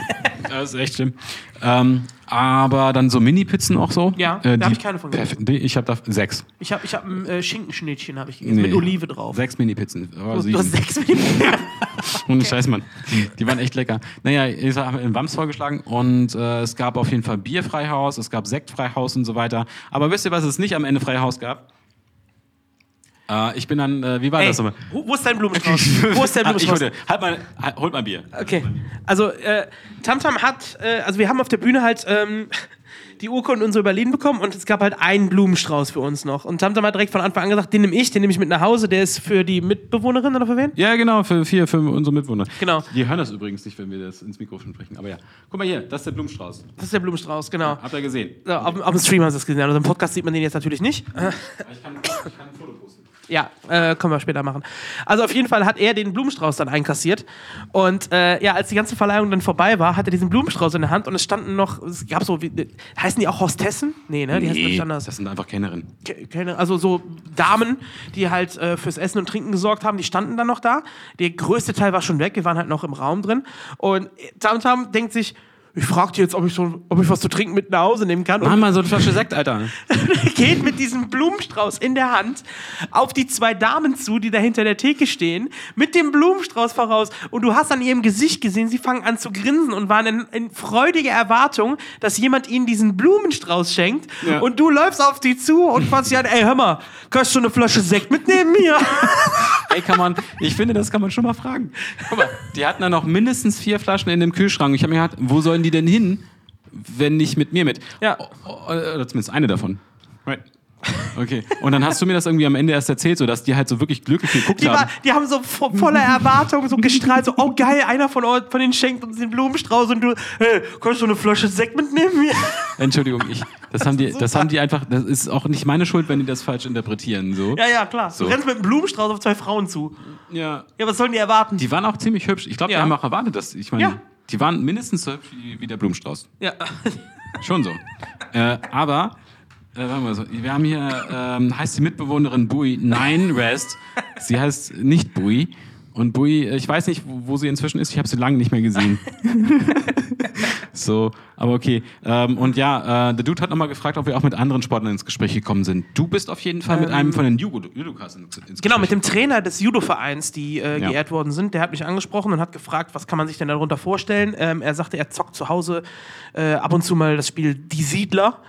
[SPEAKER 2] [laughs] das ist echt schlimm. Ähm, aber dann so Mini-Pizzen auch so.
[SPEAKER 1] Ja,
[SPEAKER 2] äh,
[SPEAKER 1] da hab
[SPEAKER 2] die-
[SPEAKER 1] ich keine von gegessen.
[SPEAKER 2] Perf- nee, Ich habe da sechs.
[SPEAKER 1] Ich habe ich hab ein äh, Schinkenschnittchen hab ich gegessen,
[SPEAKER 2] Nee.
[SPEAKER 1] mit Olive drauf.
[SPEAKER 2] Sechs Mini-Pizzen. Oh,
[SPEAKER 1] Du hast sechs Minuten. [laughs]
[SPEAKER 2] Ohne Scheiß, Mann. Die waren echt lecker. Naja, ich habe in Wams vorgeschlagen und äh, es gab auf jeden Fall Bierfreihaus, es gab Sektfreihaus und so weiter. Aber wisst ihr, was es nicht am Ende Freihaus gab? Äh, ich bin dann, äh, wie war
[SPEAKER 1] Ey,
[SPEAKER 2] das nochmal?
[SPEAKER 1] wo, wo ist dein Blumenstrauß? Wo ist dein
[SPEAKER 2] Ah, ich
[SPEAKER 1] Blumenstrauß?
[SPEAKER 2] wollte, halt mal, halt, holt mal Bier.
[SPEAKER 1] Okay, also äh, Tamtam hat, äh, also wir haben auf der Bühne halt ähm, [laughs] die Urkunde unserer Berlin bekommen und es gab halt einen Blumenstrauß für uns noch. Und Tamtam hat direkt von Anfang an gesagt, den nehme ich, den nehme ich mit nach Hause, der ist für die Mitbewohnerin oder für wen?
[SPEAKER 2] Ja, genau, für vier, für unsere Mitwohner.
[SPEAKER 1] Genau.
[SPEAKER 2] Die hören das übrigens nicht, wenn wir das ins Mikrofon sprechen. Aber ja. Guck mal hier, das ist der Blumenstrauß.
[SPEAKER 1] Das ist der Blumenstrauß, genau.
[SPEAKER 2] Habt ihr gesehen?
[SPEAKER 1] So, auf, auf dem Stream haben sie es gesehen, also im Podcast sieht man den jetzt natürlich nicht.
[SPEAKER 2] Ich kann, ich kann ein Foto.
[SPEAKER 1] Ja, äh, können wir später machen. Also auf jeden Fall hat er den Blumenstrauß dann einkassiert. Und äh, ja, als die ganze Verleihung dann vorbei war, hat er diesen Blumenstrauß in der Hand und es standen noch, es gab so, wie, heißen die auch Hostessen? Nee, ne? Die heißen
[SPEAKER 2] Nee,
[SPEAKER 1] nicht anders.
[SPEAKER 2] das sind einfach Kellnerinnen.
[SPEAKER 1] Ke- keine, also so Damen, die halt äh, fürs Essen und Trinken gesorgt haben, die standen dann noch da. Der größte Teil war schon weg, wir waren halt noch im Raum drin. Und Tamtam denkt sich, ich fragte jetzt, ob ich, so, ob ich was zu trinken mit nach Hause nehmen kann.
[SPEAKER 2] Mach mal so eine Flasche Sekt, Alter. [laughs]
[SPEAKER 1] geht mit diesem Blumenstrauß in der Hand auf die zwei Damen zu, die da hinter der Theke stehen, mit dem Blumenstrauß voraus. Und du hast an ihrem Gesicht gesehen, sie fangen an zu grinsen und waren in, in freudiger Erwartung, dass jemand ihnen diesen Blumenstrauß schenkt.
[SPEAKER 2] Ja.
[SPEAKER 1] Und du läufst auf die zu und quatschst sie an, ey, hör mal, kannst du eine Flasche Sekt mitnehmen hier? [laughs]
[SPEAKER 2] Ey, kann man, ich finde, das kann man schon mal fragen. Guck mal, die hatten dann noch mindestens vier Flaschen in dem Kühlschrank. Ich habe mir gedacht, wo sollen die denn hin, wenn nicht mit mir mit?
[SPEAKER 1] Ja.
[SPEAKER 2] O- Oder zumindest eine davon. Right. [laughs] Okay. Und dann hast du mir das irgendwie am Ende erst erzählt, so dass die halt so wirklich glücklich geguckt
[SPEAKER 1] Die, war,
[SPEAKER 2] haben.
[SPEAKER 1] die haben so vo voller Erwartung so gestrahlt, so, oh geil, einer von euch, von denen schenkt uns den Blumenstrauß und du, hey, kannst du eine Flasche Sekt mitnehmen? [laughs]
[SPEAKER 2] Entschuldigung, ich, das haben die, [laughs] das
[SPEAKER 1] super.
[SPEAKER 2] haben die einfach, das ist auch nicht meine Schuld, wenn die das falsch interpretieren, so.
[SPEAKER 1] Ja, ja, klar.
[SPEAKER 2] So.
[SPEAKER 1] Du rennst mit einem Blumenstrauß auf zwei Frauen zu.
[SPEAKER 2] Ja.
[SPEAKER 1] Ja, was sollen die erwarten?
[SPEAKER 2] Die waren auch ziemlich hübsch. Ich glaube,
[SPEAKER 1] Ja.
[SPEAKER 2] die haben auch erwartet, dass, ich meine,
[SPEAKER 1] Ja.
[SPEAKER 2] Die waren mindestens so hübsch wie, wie der Blumenstrauß.
[SPEAKER 1] ja. [laughs]
[SPEAKER 2] Schon so. äh, aber, äh, warte mal so, wir haben hier, ähm, heißt die Mitbewohnerin Bui? Nein, Rest. Sie heißt nicht Bui. Und Bui, äh, ich weiß nicht, wo, sie inzwischen ist, ich habe sie lange nicht mehr gesehen. [laughs] so, aber okay. Ähm, und ja, äh, der Dude hat nochmal gefragt, ob wir auch mit anderen Sportlern ins Gespräch gekommen sind. Du bist auf jeden Fall mit einem von den Judo- Judokas ins, ins
[SPEAKER 1] Genau, mit
[SPEAKER 2] Gespräch.
[SPEAKER 1] dem Trainer des Judo-Vereins, die äh,
[SPEAKER 2] Ja.
[SPEAKER 1] geehrt worden sind. Der hat mich angesprochen und hat gefragt, was kann man sich denn darunter vorstellen. Ähm, er sagte, er zockt zu Hause äh, ab und zu mal das Spiel Die Siedler.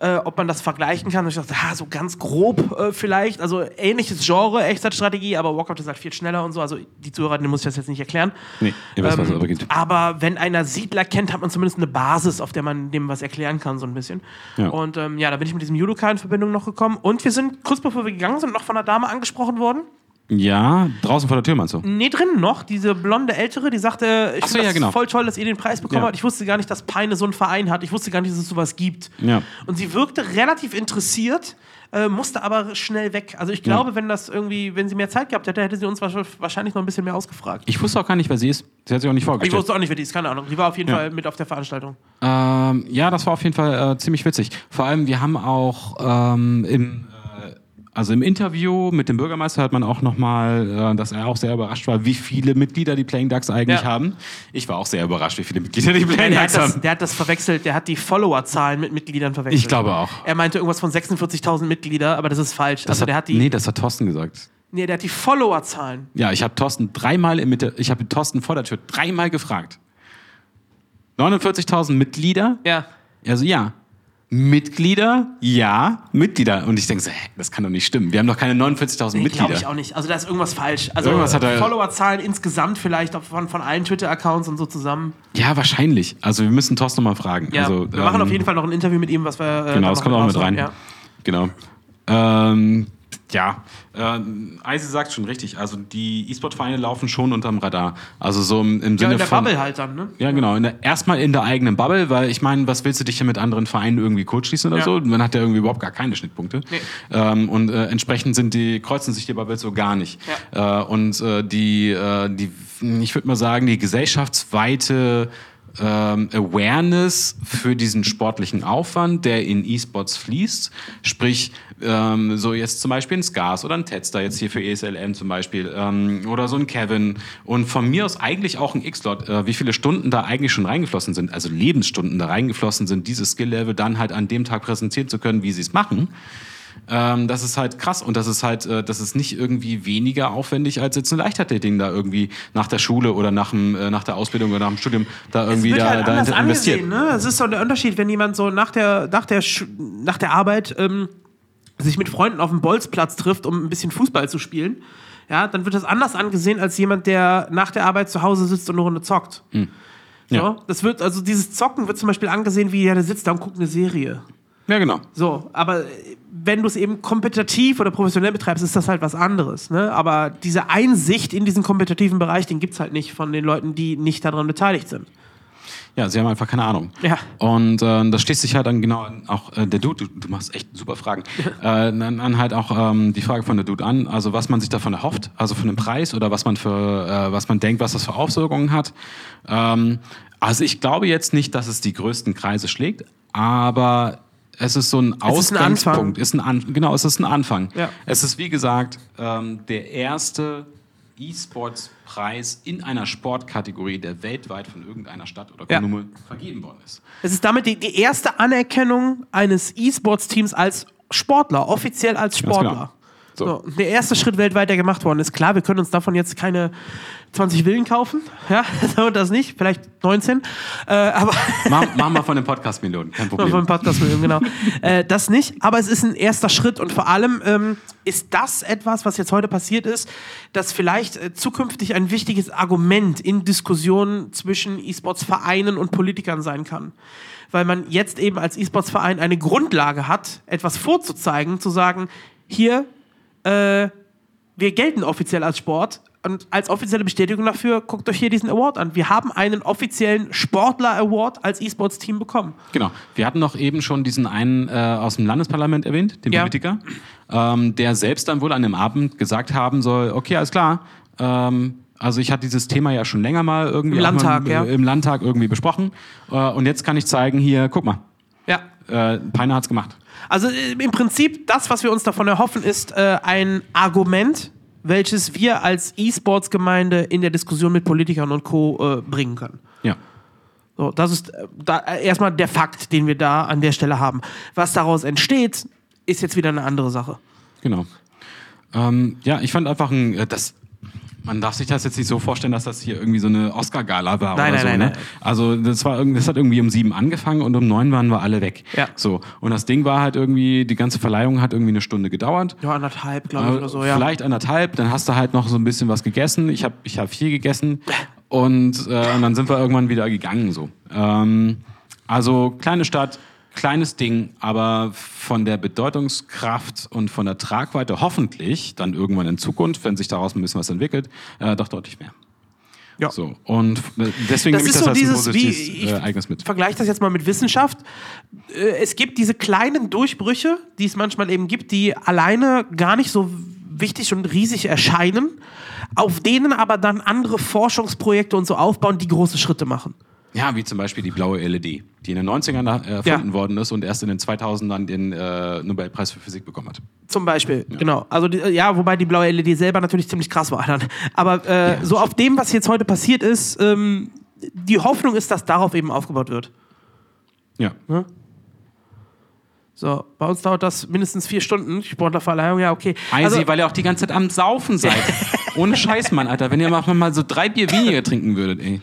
[SPEAKER 1] Äh, ob man das vergleichen kann. Und ich dachte, ah, so ganz grob äh, vielleicht. Also ähnliches Genre, Echtzeitstrategie, aber Walkout ist halt viel schneller und so. Also die Zuhörer, denen muss ich das jetzt nicht erklären.
[SPEAKER 2] Nee, ihr wisst, was es
[SPEAKER 1] Ähm,
[SPEAKER 2] aber gibt.
[SPEAKER 1] aber wenn einer Siedler kennt, hat man zumindest eine Basis, auf der man dem was erklären kann, so ein bisschen.
[SPEAKER 2] Ja.
[SPEAKER 1] Und ähm, ja, da bin ich mit diesem Judoka in Verbindung noch gekommen. Und wir sind, kurz bevor wir gegangen sind, noch von einer Dame angesprochen worden.
[SPEAKER 2] Ja, draußen vor der Tür meinst du?
[SPEAKER 1] Nee, drinnen noch, diese blonde Ältere, die sagte, ich
[SPEAKER 2] Ach so,
[SPEAKER 1] finde
[SPEAKER 2] ja,
[SPEAKER 1] das
[SPEAKER 2] genau.
[SPEAKER 1] voll toll, dass ihr den Preis bekommen
[SPEAKER 2] Ja.
[SPEAKER 1] habt. Ich wusste gar nicht, dass Peine so einen Verein hat. Ich wusste gar nicht, dass es sowas gibt.
[SPEAKER 2] Ja.
[SPEAKER 1] Und sie wirkte relativ interessiert, äh, musste aber schnell weg. Also ich glaube, wenn das irgendwie, wenn sie mehr Zeit gehabt hätte, hätte sie uns wahrsch- wahrscheinlich noch ein bisschen mehr ausgefragt.
[SPEAKER 2] Ich wusste auch gar nicht, wer sie ist. Sie hat sich auch nicht
[SPEAKER 1] Ich
[SPEAKER 2] vorgestellt.
[SPEAKER 1] wusste auch nicht, wer die ist, keine Ahnung. Die war auf jeden
[SPEAKER 2] Ja.
[SPEAKER 1] Fall mit auf der Veranstaltung.
[SPEAKER 2] Ähm, ja, das war auf jeden Fall äh, ziemlich witzig. Vor allem, wir haben auch ähm, im, also im Interview mit dem Bürgermeister hat man auch nochmal, äh, dass er auch sehr überrascht war, wie viele Mitglieder die Playing Ducks eigentlich
[SPEAKER 1] Ja.
[SPEAKER 2] haben. Ich war auch sehr überrascht, wie viele Mitglieder die Playing Ducks
[SPEAKER 1] das,
[SPEAKER 2] haben.
[SPEAKER 1] der hat das verwechselt, der hat die Followerzahlen mit Mitgliedern verwechselt.
[SPEAKER 2] Ich glaube auch.
[SPEAKER 1] Er meinte irgendwas von 46.000 Mitglieder, aber das ist falsch.
[SPEAKER 2] Das
[SPEAKER 1] also
[SPEAKER 2] hat,
[SPEAKER 1] der hat die,
[SPEAKER 2] nee, das hat Thorsten gesagt.
[SPEAKER 1] nee, der hat die Followerzahlen.
[SPEAKER 2] Ja, ich habe Thorsten dreimal in Mitte, ich habe Thorsten vor der Tür dreimal gefragt. 49.000 Mitglieder?
[SPEAKER 1] Ja.
[SPEAKER 2] Also ja. Mitglieder? Ja, Mitglieder. Und ich denke so, hä, das kann doch nicht stimmen. Wir haben doch keine 49.000
[SPEAKER 1] Nee,
[SPEAKER 2] Mitglieder.
[SPEAKER 1] glaube ich auch nicht. Also da ist irgendwas falsch. Also
[SPEAKER 2] Irgendwas hat er-
[SPEAKER 1] Followerzahlen insgesamt vielleicht von, von allen Twitter-Accounts und so zusammen.
[SPEAKER 2] Ja, wahrscheinlich. Also wir müssen Thorsten noch mal fragen.
[SPEAKER 1] Ja,
[SPEAKER 2] also,
[SPEAKER 1] wir machen
[SPEAKER 2] ähm,
[SPEAKER 1] auf jeden Fall noch ein Interview mit ihm, was wir. Äh,
[SPEAKER 2] Genau, das kommt auch mit rein.
[SPEAKER 1] Ja.
[SPEAKER 2] Genau. Ähm, ja, äh, Eisi sagt schon richtig. Also die E-Sport-Vereine laufen schon unterm Radar. Also so im, im
[SPEAKER 1] Ja,
[SPEAKER 2] Sinne
[SPEAKER 1] in der
[SPEAKER 2] von.
[SPEAKER 1] Bubble halt dann, ne?
[SPEAKER 2] Ja, genau. In der, erstmal in der eigenen Bubble, weil ich meine, was willst du dich hier mit anderen Vereinen irgendwie kurzschließen oder
[SPEAKER 1] Ja.
[SPEAKER 2] so? Man hat ja irgendwie überhaupt gar keine Schnittpunkte.
[SPEAKER 1] Nee.
[SPEAKER 2] Ähm, und äh, entsprechend sind die, kreuzen sich die Bubbles so gar nicht. Äh, und äh, die, äh, die, ich würde mal sagen, die gesellschaftsweite ähm, Awareness für diesen sportlichen Aufwand, der in E-Sports fließt, sprich ähm, so jetzt zum Beispiel ein Scars oder ein Tetster jetzt hier für ESLM zum Beispiel ähm, oder so ein Kevin und von mir aus eigentlich auch ein X-Lot, äh, wie viele Stunden da eigentlich schon reingeflossen sind, also Lebensstunden da reingeflossen sind, dieses Skill-Level dann halt an dem Tag präsentieren zu können, wie sie es machen. Ähm, das ist halt krass und das ist halt, äh, das ist nicht irgendwie weniger aufwendig als jetzt ein Leichtathletik da irgendwie nach der Schule oder nach, dem, äh, nach der Ausbildung oder nach dem Studium da irgendwie da,
[SPEAKER 1] halt
[SPEAKER 2] da investiert.
[SPEAKER 1] angesehen, ne? Es ist so der Unterschied, wenn jemand so nach der, nach der, Sch nach der Arbeit ähm, sich mit Freunden auf dem Bolzplatz trifft, um ein bisschen Fußball zu spielen. Ja, dann wird das anders angesehen als jemand, der nach der Arbeit zu Hause sitzt und eine Runde zockt. So,
[SPEAKER 2] Hm. Ja.
[SPEAKER 1] das wird, also dieses Zocken wird zum Beispiel angesehen, wie ja, der sitzt da und guckt eine Serie.
[SPEAKER 2] Ja, genau.
[SPEAKER 1] So, aber äh, wenn du es eben kompetitiv oder professionell betreibst, ist das halt was anderes. Ne? Aber diese Einsicht in diesen kompetitiven Bereich, den gibt es halt nicht von den Leuten, die nicht daran beteiligt sind.
[SPEAKER 2] Ja, sie haben einfach keine Ahnung.
[SPEAKER 1] Ja.
[SPEAKER 2] Und äh, das schließt sich halt dann genau auch äh, der Dude, du, du machst echt super Fragen, äh, dann, dann halt auch ähm, die Frage von der Dude an, also was man sich davon erhofft, also von dem Preis oder was man für, äh, was man denkt, was das für Auswirkungen hat. Ähm, also ich glaube jetzt nicht, dass es die größten Kreise schlägt, aber es ist so ein
[SPEAKER 1] Es ist ein Anfang.
[SPEAKER 2] Ausgangspunkt. Genau, es ist ein Anfang.
[SPEAKER 1] Ja.
[SPEAKER 2] Es ist wie gesagt ähm, der erste E-Sports-Preis in einer Sportkategorie, der weltweit von irgendeiner Stadt oder
[SPEAKER 1] Ja.
[SPEAKER 2] Kommune vergeben worden ist.
[SPEAKER 1] Es ist damit die, die erste Anerkennung eines E-Sports-Teams als Sportler, offiziell als
[SPEAKER 2] Ganz
[SPEAKER 1] Sportler.
[SPEAKER 2] genau.
[SPEAKER 1] So.
[SPEAKER 2] So.
[SPEAKER 1] der erste Schritt weltweit, der gemacht worden ist. Klar, wir können uns davon jetzt keine 20 Villen kaufen. Ja, [laughs] so das nicht. Vielleicht 19. Äh, aber [laughs]
[SPEAKER 2] Mach, mach mal von den Podcast-Millionen, kein Problem.
[SPEAKER 1] von Podcast genau. äh, das nicht, aber es ist ein erster Schritt und vor allem ähm, ist das etwas, was jetzt heute passiert ist, das vielleicht äh, zukünftig ein wichtiges Argument in Diskussionen zwischen E-Sports-Vereinen und Politikern sein kann. Weil man jetzt eben als E-Sports-Verein eine Grundlage hat, etwas vorzuzeigen, zu sagen, hier, äh, wir gelten offiziell als Sport und als offizielle Bestätigung dafür, guckt euch hier diesen Award an. Wir haben einen offiziellen Sportler-Award als E-Sports-Team bekommen.
[SPEAKER 2] Genau. Wir hatten noch eben schon diesen einen äh, aus dem Landesparlament erwähnt, den
[SPEAKER 1] Ja.
[SPEAKER 2] Politiker, ähm, der selbst dann wohl an dem Abend gesagt haben soll, okay, alles klar, ähm, also ich hatte dieses Thema ja schon länger mal irgendwie
[SPEAKER 1] Im Landtag,
[SPEAKER 2] mal,
[SPEAKER 1] ja.
[SPEAKER 2] im Landtag irgendwie besprochen äh, und jetzt kann ich zeigen, hier, guck mal,
[SPEAKER 1] Ja.
[SPEAKER 2] äh, Peiner hat's gemacht.
[SPEAKER 1] Also äh, im Prinzip, das, was wir uns davon erhoffen, ist äh, ein Argument, welches wir als E-Sports-Gemeinde in der Diskussion mit Politikern und Co. Äh, bringen können.
[SPEAKER 2] Ja.
[SPEAKER 1] So, das ist äh, da, äh, erstmal der Fakt, den wir da an der Stelle haben. Was daraus entsteht, ist jetzt wieder eine andere Sache.
[SPEAKER 2] Genau. Ähm, ja, ich fand einfach ein, das, Man darf sich das jetzt nicht so vorstellen, dass das hier irgendwie so eine Oscar-Gala war
[SPEAKER 1] Nein,
[SPEAKER 2] oder
[SPEAKER 1] nein,
[SPEAKER 2] so.
[SPEAKER 1] nein,
[SPEAKER 2] ne?
[SPEAKER 1] nein.
[SPEAKER 2] Also das war irgendwie, das hat irgendwie um sieben angefangen und um neun waren wir alle weg.
[SPEAKER 1] Ja.
[SPEAKER 2] So. Und das Ding war halt irgendwie, die ganze Verleihung hat irgendwie eine Stunde gedauert.
[SPEAKER 1] Ja, anderthalb, glaube ich, oder so, ja.
[SPEAKER 2] Vielleicht anderthalb, dann hast du halt noch so ein bisschen was gegessen. Ich habe ich hab viel gegessen und, äh, und dann sind wir irgendwann wieder gegangen. So. Ähm, also kleine Stadt, kleines Ding, aber von der Bedeutungskraft und von der Tragweite hoffentlich dann irgendwann in Zukunft, wenn sich daraus ein bisschen was entwickelt, äh, doch deutlich mehr.
[SPEAKER 1] Ja.
[SPEAKER 2] So. Und äh, deswegen
[SPEAKER 1] Das
[SPEAKER 2] nehme ich das
[SPEAKER 1] so
[SPEAKER 2] als ein
[SPEAKER 1] dieses, wie,
[SPEAKER 2] positives
[SPEAKER 1] ich
[SPEAKER 2] äh, Ereignis mit.
[SPEAKER 1] vergleiche das jetzt mal mit Wissenschaft. Äh, Es gibt diese kleinen Durchbrüche, die es manchmal eben gibt, die alleine gar nicht so wichtig und riesig erscheinen, auf denen aber dann andere Forschungsprojekte und so aufbauen, die große Schritte machen.
[SPEAKER 2] Ja, wie zum Beispiel die blaue LED, die in den 90ern äh, erfunden
[SPEAKER 1] Ja.
[SPEAKER 2] worden ist und erst in den 2000ern den äh, Nobelpreis für Physik bekommen hat.
[SPEAKER 1] Zum Beispiel, genau. Also die, ja, wobei die blaue LED selber natürlich ziemlich krass war. Dann. Aber äh, so auf dem, was jetzt heute passiert ist, ähm, die Hoffnung ist, dass darauf eben aufgebaut wird.
[SPEAKER 2] Ja.
[SPEAKER 1] So, bei uns dauert das mindestens vier Stunden. Sportlerverleihung, ja, okay.
[SPEAKER 2] Eisi,
[SPEAKER 1] Also,
[SPEAKER 2] weil ihr auch die ganze Zeit am Saufen seid. [laughs] Ohne Scheiß, Mann, Alter. Wenn ihr mal so drei Bier weniger trinken würdet, ey.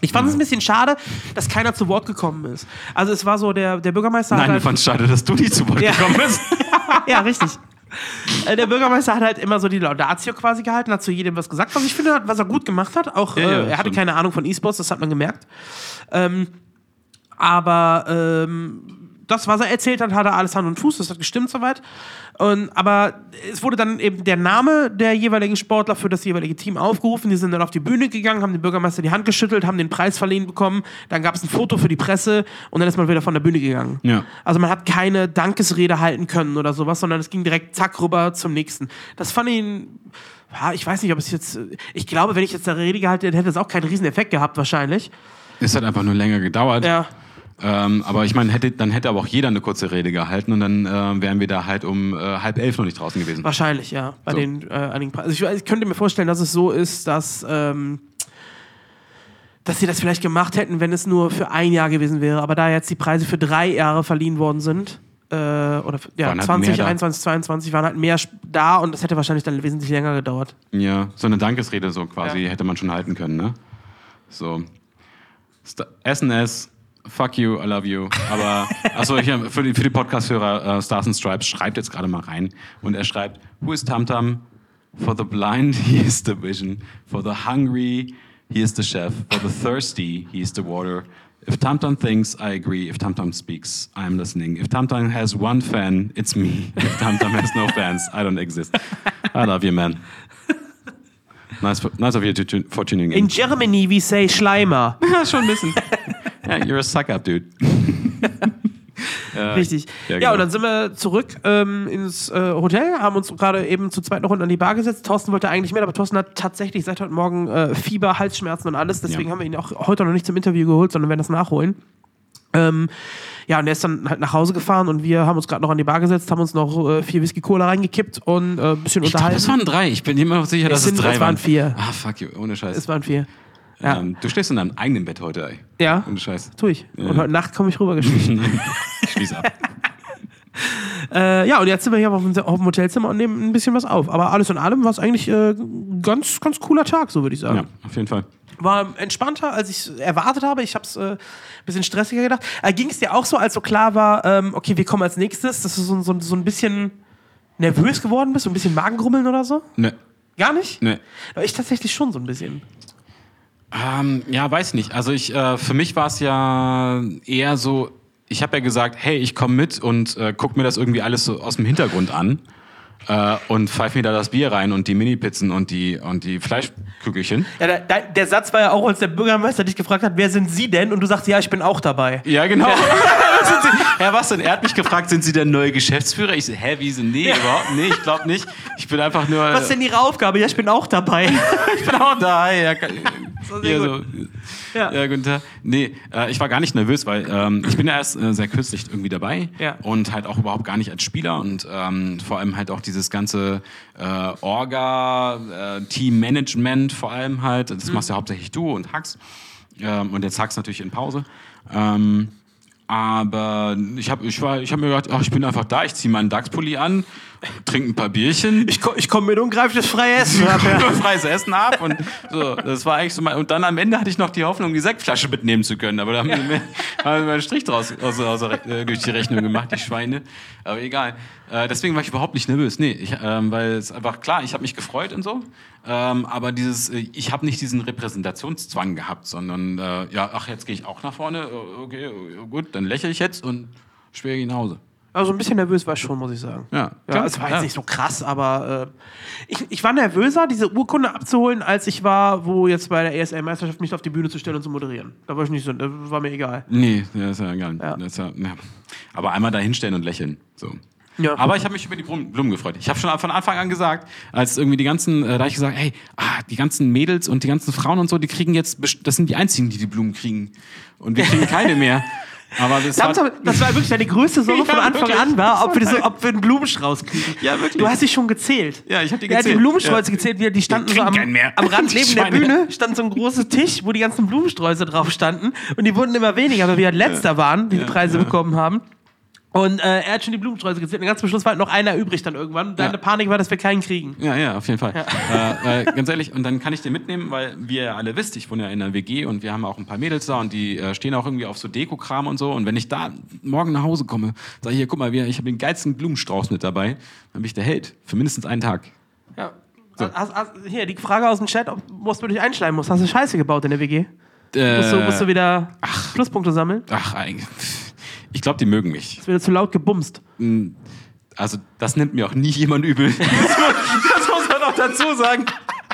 [SPEAKER 1] Ich fand es ein bisschen schade, dass keiner zu Wort gekommen ist. Also es war so, der, der Bürgermeister
[SPEAKER 2] Nein,
[SPEAKER 1] hat
[SPEAKER 2] du
[SPEAKER 1] halt,
[SPEAKER 2] fandst schade, dass du nicht zu Wort
[SPEAKER 1] Ja.
[SPEAKER 2] gekommen bist. [laughs]
[SPEAKER 1] Ja, richtig. Äh, Der Bürgermeister hat halt immer so die Laudatio quasi gehalten, hat zu jedem was gesagt, was ich finde, was er gut gemacht hat. Auch
[SPEAKER 2] Ja, ja,
[SPEAKER 1] äh, er hatte
[SPEAKER 2] stimmt.
[SPEAKER 1] keine Ahnung von E-Sports, das hat man gemerkt. Ähm, aber ähm, das, was er erzählt hat, hatte alles Hand und Fuß, das hat gestimmt soweit. Und, aber es wurde dann eben der Name der jeweiligen Sportler für das jeweilige Team aufgerufen. Die sind dann auf die Bühne gegangen, haben dem Bürgermeister die Hand geschüttelt, haben den Preis verliehen bekommen. Dann gab es ein Foto für die Presse und dann ist man wieder von der Bühne gegangen.
[SPEAKER 2] Ja.
[SPEAKER 1] Also man hat keine Dankesrede halten können oder sowas, sondern es ging direkt zack rüber zum nächsten. Das fand ich, ich weiß nicht, ob es jetzt, ich glaube, wenn ich jetzt eine Rede gehalten hätte, hätte es auch keinen riesen Effekt gehabt wahrscheinlich.
[SPEAKER 2] Es hat einfach nur länger gedauert.
[SPEAKER 1] Ja.
[SPEAKER 2] Ähm, aber ich meine, hätte, dann hätte aber auch jeder eine kurze Rede gehalten und dann äh, wären wir da halt um äh, halb elf noch nicht draußen gewesen.
[SPEAKER 1] Wahrscheinlich, ja. Bei
[SPEAKER 2] So.
[SPEAKER 1] den äh, einigen also ich, ich könnte mir vorstellen, dass es so ist, dass, ähm, dass sie das vielleicht gemacht hätten, wenn es nur für ein Jahr gewesen wäre. Aber da jetzt die Preise für drei Jahre verliehen worden sind, äh, oder ja,
[SPEAKER 2] Waren halt
[SPEAKER 1] 20,
[SPEAKER 2] mehr da.
[SPEAKER 1] 21, 22 waren halt mehr sp- da und das hätte wahrscheinlich dann wesentlich länger gedauert.
[SPEAKER 2] Ja, so eine Dankesrede so quasi
[SPEAKER 1] Ja.
[SPEAKER 2] hätte man schon halten können, ne? So. St SNS, fuck you, I love you. Aber, achso, hier für die, für die Podcast-Hörer, äh, Stars and Stripes schreibt jetzt gerade mal rein. Und er schreibt, who is Tamtam? For the blind, [laughs] he is the vision. For the hungry, he is the chef. For the thirsty, he is the water. If Tamtam thinks, I agree. If Tamtam speaks, I am listening. If Tamtam has one fan, it's me. If Tamtam has no fans, I don't exist. I love you, man. Nice, nice of you to for tuning in.
[SPEAKER 1] In Germany, we say Schleimer. [laughs]
[SPEAKER 2] ja, schon ein bisschen. Ja, you're a suck-up, dude. [laughs]
[SPEAKER 1] Richtig.
[SPEAKER 2] ja,
[SPEAKER 1] Ja,
[SPEAKER 2] genau.
[SPEAKER 1] und dann sind wir zurück ähm, ins äh, Hotel, haben uns gerade eben zu zweit noch unten an die Bar gesetzt. Thorsten wollte eigentlich mit, aber Thorsten hat tatsächlich seit heute Morgen äh, Fieber, Halsschmerzen und alles. Deswegen
[SPEAKER 2] Ja.
[SPEAKER 1] haben wir ihn auch heute noch nicht zum Interview geholt, sondern werden das nachholen. Ähm, ja, und er ist dann halt nach Hause gefahren und wir haben uns gerade noch an die Bar gesetzt, haben uns noch äh, vier Whisky Cola reingekippt und äh, ein bisschen
[SPEAKER 2] Ich
[SPEAKER 1] unterhalten.
[SPEAKER 2] es waren drei. Ich bin mir immer sicher, dass es,
[SPEAKER 1] sind-
[SPEAKER 2] drei
[SPEAKER 1] es waren vier.
[SPEAKER 2] Ah, fuck you, ohne Scheiß.
[SPEAKER 1] es waren vier. Ja,
[SPEAKER 2] ähm, du schläfst in deinem eigenen Bett heute, ey.
[SPEAKER 1] ja
[SPEAKER 2] Ohne Scheiß.
[SPEAKER 1] tue ich.
[SPEAKER 2] Ja.
[SPEAKER 1] Und heute Nacht komme ich rübergeschlichen. [laughs]
[SPEAKER 2] Schließ ab. [laughs]
[SPEAKER 1] Äh, ja, und jetzt sind wir hier auf dem, auf dem Hotelzimmer und nehmen ein bisschen was auf. Aber alles in allem war es eigentlich äh, ganz, ganz cooler Tag, so würde ich sagen.
[SPEAKER 2] ja, auf jeden Fall.
[SPEAKER 1] War entspannter, als ich erwartet habe. Ich habe es äh, ein bisschen stressiger gedacht. Äh, Ging es dir auch so, als so klar war, ähm, okay, wir kommen als nächstes, dass du so, so, so ein bisschen nervös geworden bist, so ein bisschen Magengrummeln oder so?
[SPEAKER 2] Ne,
[SPEAKER 1] Gar nicht?
[SPEAKER 2] ne.
[SPEAKER 1] Aber Ich tatsächlich schon so ein bisschen.
[SPEAKER 2] Ähm, ja, weiß nicht. Also ich, äh, für mich war es ja eher so, ich habe ja gesagt, hey, ich komme mit und äh, guck mir das irgendwie alles so aus dem Hintergrund an äh, und pfeif mir da das Bier rein und die Mini-Pizzen und die, und die Fleischkügelchen.
[SPEAKER 1] Ja, der, der, der Satz war ja auch, als der Bürgermeister dich gefragt hat, wer sind Sie denn? Und du sagst, ja, ich bin auch dabei.
[SPEAKER 2] Ja, genau. Herr, [laughs] was denn? Er hat mich gefragt, sind Sie der neue Geschäftsführer? Ich so, hä, wie sind Nee, überhaupt nicht. Ich glaube nicht. Ich bin einfach nur.
[SPEAKER 1] Was ist denn Ihre Aufgabe? Ja, ich bin auch dabei. [laughs]
[SPEAKER 2] ich bin auch da. Hi, ja, kann-
[SPEAKER 1] sehr
[SPEAKER 2] hier
[SPEAKER 1] gut.
[SPEAKER 2] so.
[SPEAKER 1] Ja.
[SPEAKER 2] Ja, guten Tag. Nee, äh, ich war gar nicht nervös, weil ähm, ich bin ja erst äh, sehr kürzlich irgendwie dabei
[SPEAKER 1] Ja.
[SPEAKER 2] und halt auch überhaupt gar nicht als Spieler und ähm, vor allem halt auch dieses ganze äh, Orga, äh, Teammanagement vor allem halt, das machst ja hauptsächlich du und Hax ähm, und jetzt Hax natürlich in Pause. Ähm, aber ich habe ich war, ich hab mir gedacht, ach, ich bin einfach da, ich ziehe meinen DAX-Pulli an trinke ein paar Bierchen.
[SPEAKER 1] Ich, ko ich komme mit und greife das freie Essen [laughs] ab.
[SPEAKER 2] ja. Freies Essen ab und so, das war eigentlich so mein, und dann am Ende hatte ich noch die Hoffnung, die Sektflasche mitnehmen zu können, aber da haben sie mir, [laughs] haben mir einen Strich draus aus, aus, Re- äh, durch die Rechnung gemacht, die Schweine, aber egal. Äh, deswegen war ich überhaupt nicht nervös, nee, ich, ähm, weil es einfach, klar, ich habe mich gefreut und so, ähm, aber dieses, äh, ich habe nicht diesen Repräsentationszwang gehabt, sondern, äh, ja, ach, jetzt gehe ich auch nach vorne, äh, okay, äh, gut, dann lächle ich jetzt und schwer gehe ich nach Hause.
[SPEAKER 1] Also ein bisschen nervös war ich schon, muss ich sagen.
[SPEAKER 2] Ja,
[SPEAKER 1] Ja,
[SPEAKER 2] klar,
[SPEAKER 1] es war jetzt
[SPEAKER 2] ja.
[SPEAKER 1] nicht so krass, aber äh, ich, ich war nervöser, diese Urkunde abzuholen, als ich war, wo jetzt bei der ESL-Meisterschaft mich auf die Bühne zu stellen und zu moderieren. Da war ich nicht so, das war mir egal.
[SPEAKER 2] Nee, das ist ja egal.
[SPEAKER 1] Ja.
[SPEAKER 2] Ist ja. Aber einmal da hinstellen und lächeln. So.
[SPEAKER 1] Ja.
[SPEAKER 2] Aber ich habe mich über die Blumen, gefreut. Ich habe schon von Anfang an gesagt, als irgendwie die ganzen, äh, da habe ich gesagt, hey, ah, die ganzen Mädels und die ganzen Frauen und so, die kriegen jetzt, das sind die einzigen, die die Blumen kriegen. Und wir kriegen keine mehr. [laughs] Aber das
[SPEAKER 1] Das,
[SPEAKER 2] war,
[SPEAKER 1] das war wirklich deine größte Sorge [laughs]
[SPEAKER 2] Ja,
[SPEAKER 1] von Anfang
[SPEAKER 2] wirklich.
[SPEAKER 1] an, war, ob wir, so, ob wir einen Blumenstrauß kriegen.
[SPEAKER 2] Ja, wirklich.
[SPEAKER 1] Du hast dich schon gezählt.
[SPEAKER 2] Ja, ich hab die
[SPEAKER 1] Er hat die
[SPEAKER 2] gezählt.
[SPEAKER 1] Blumensträuße
[SPEAKER 2] Ja.
[SPEAKER 1] gezählt, die standen so am, am Rand [laughs] neben der. Bühne, stand so ein großer Tisch, wo die ganzen Blumensträuße drauf standen. Und die wurden immer weniger, weil wir letzter waren, die die Preise bekommen haben. Und äh, er hat schon die Blumensträuße gezählt. Und ganz zum Schluss war halt noch einer übrig dann irgendwann. Deine
[SPEAKER 2] Ja.
[SPEAKER 1] Panik war, dass wir keinen kriegen.
[SPEAKER 2] Ja, ja, auf jeden Fall. Äh, äh, ganz ehrlich, und dann kann ich den mitnehmen, weil wie ihr ja alle wisst, ich wohne ja in einer WG und wir haben auch ein paar Mädels da und die äh, stehen auch irgendwie auf so Deko-Kram und so. Und wenn ich da morgen nach Hause komme, sage ich hier, guck mal, ich habe den geilsten Blumenstrauß mit dabei, dann bin ich der Held für mindestens einen Tag.
[SPEAKER 1] Ja. Hast, hast, hier, die Frage aus dem Chat, ob was du dich einschleimen musst. Hast du Scheiße gebaut in der WG?
[SPEAKER 2] Äh,
[SPEAKER 1] Musst, du, musst du wieder Pluspunkte sammeln?
[SPEAKER 2] Ach, eigentlich. Ich glaube, die mögen mich.
[SPEAKER 1] Ist wieder zu laut gebumst.
[SPEAKER 2] Also, das nimmt mir auch nie jemand übel. Das [laughs] muss, das muss man auch dazu sagen.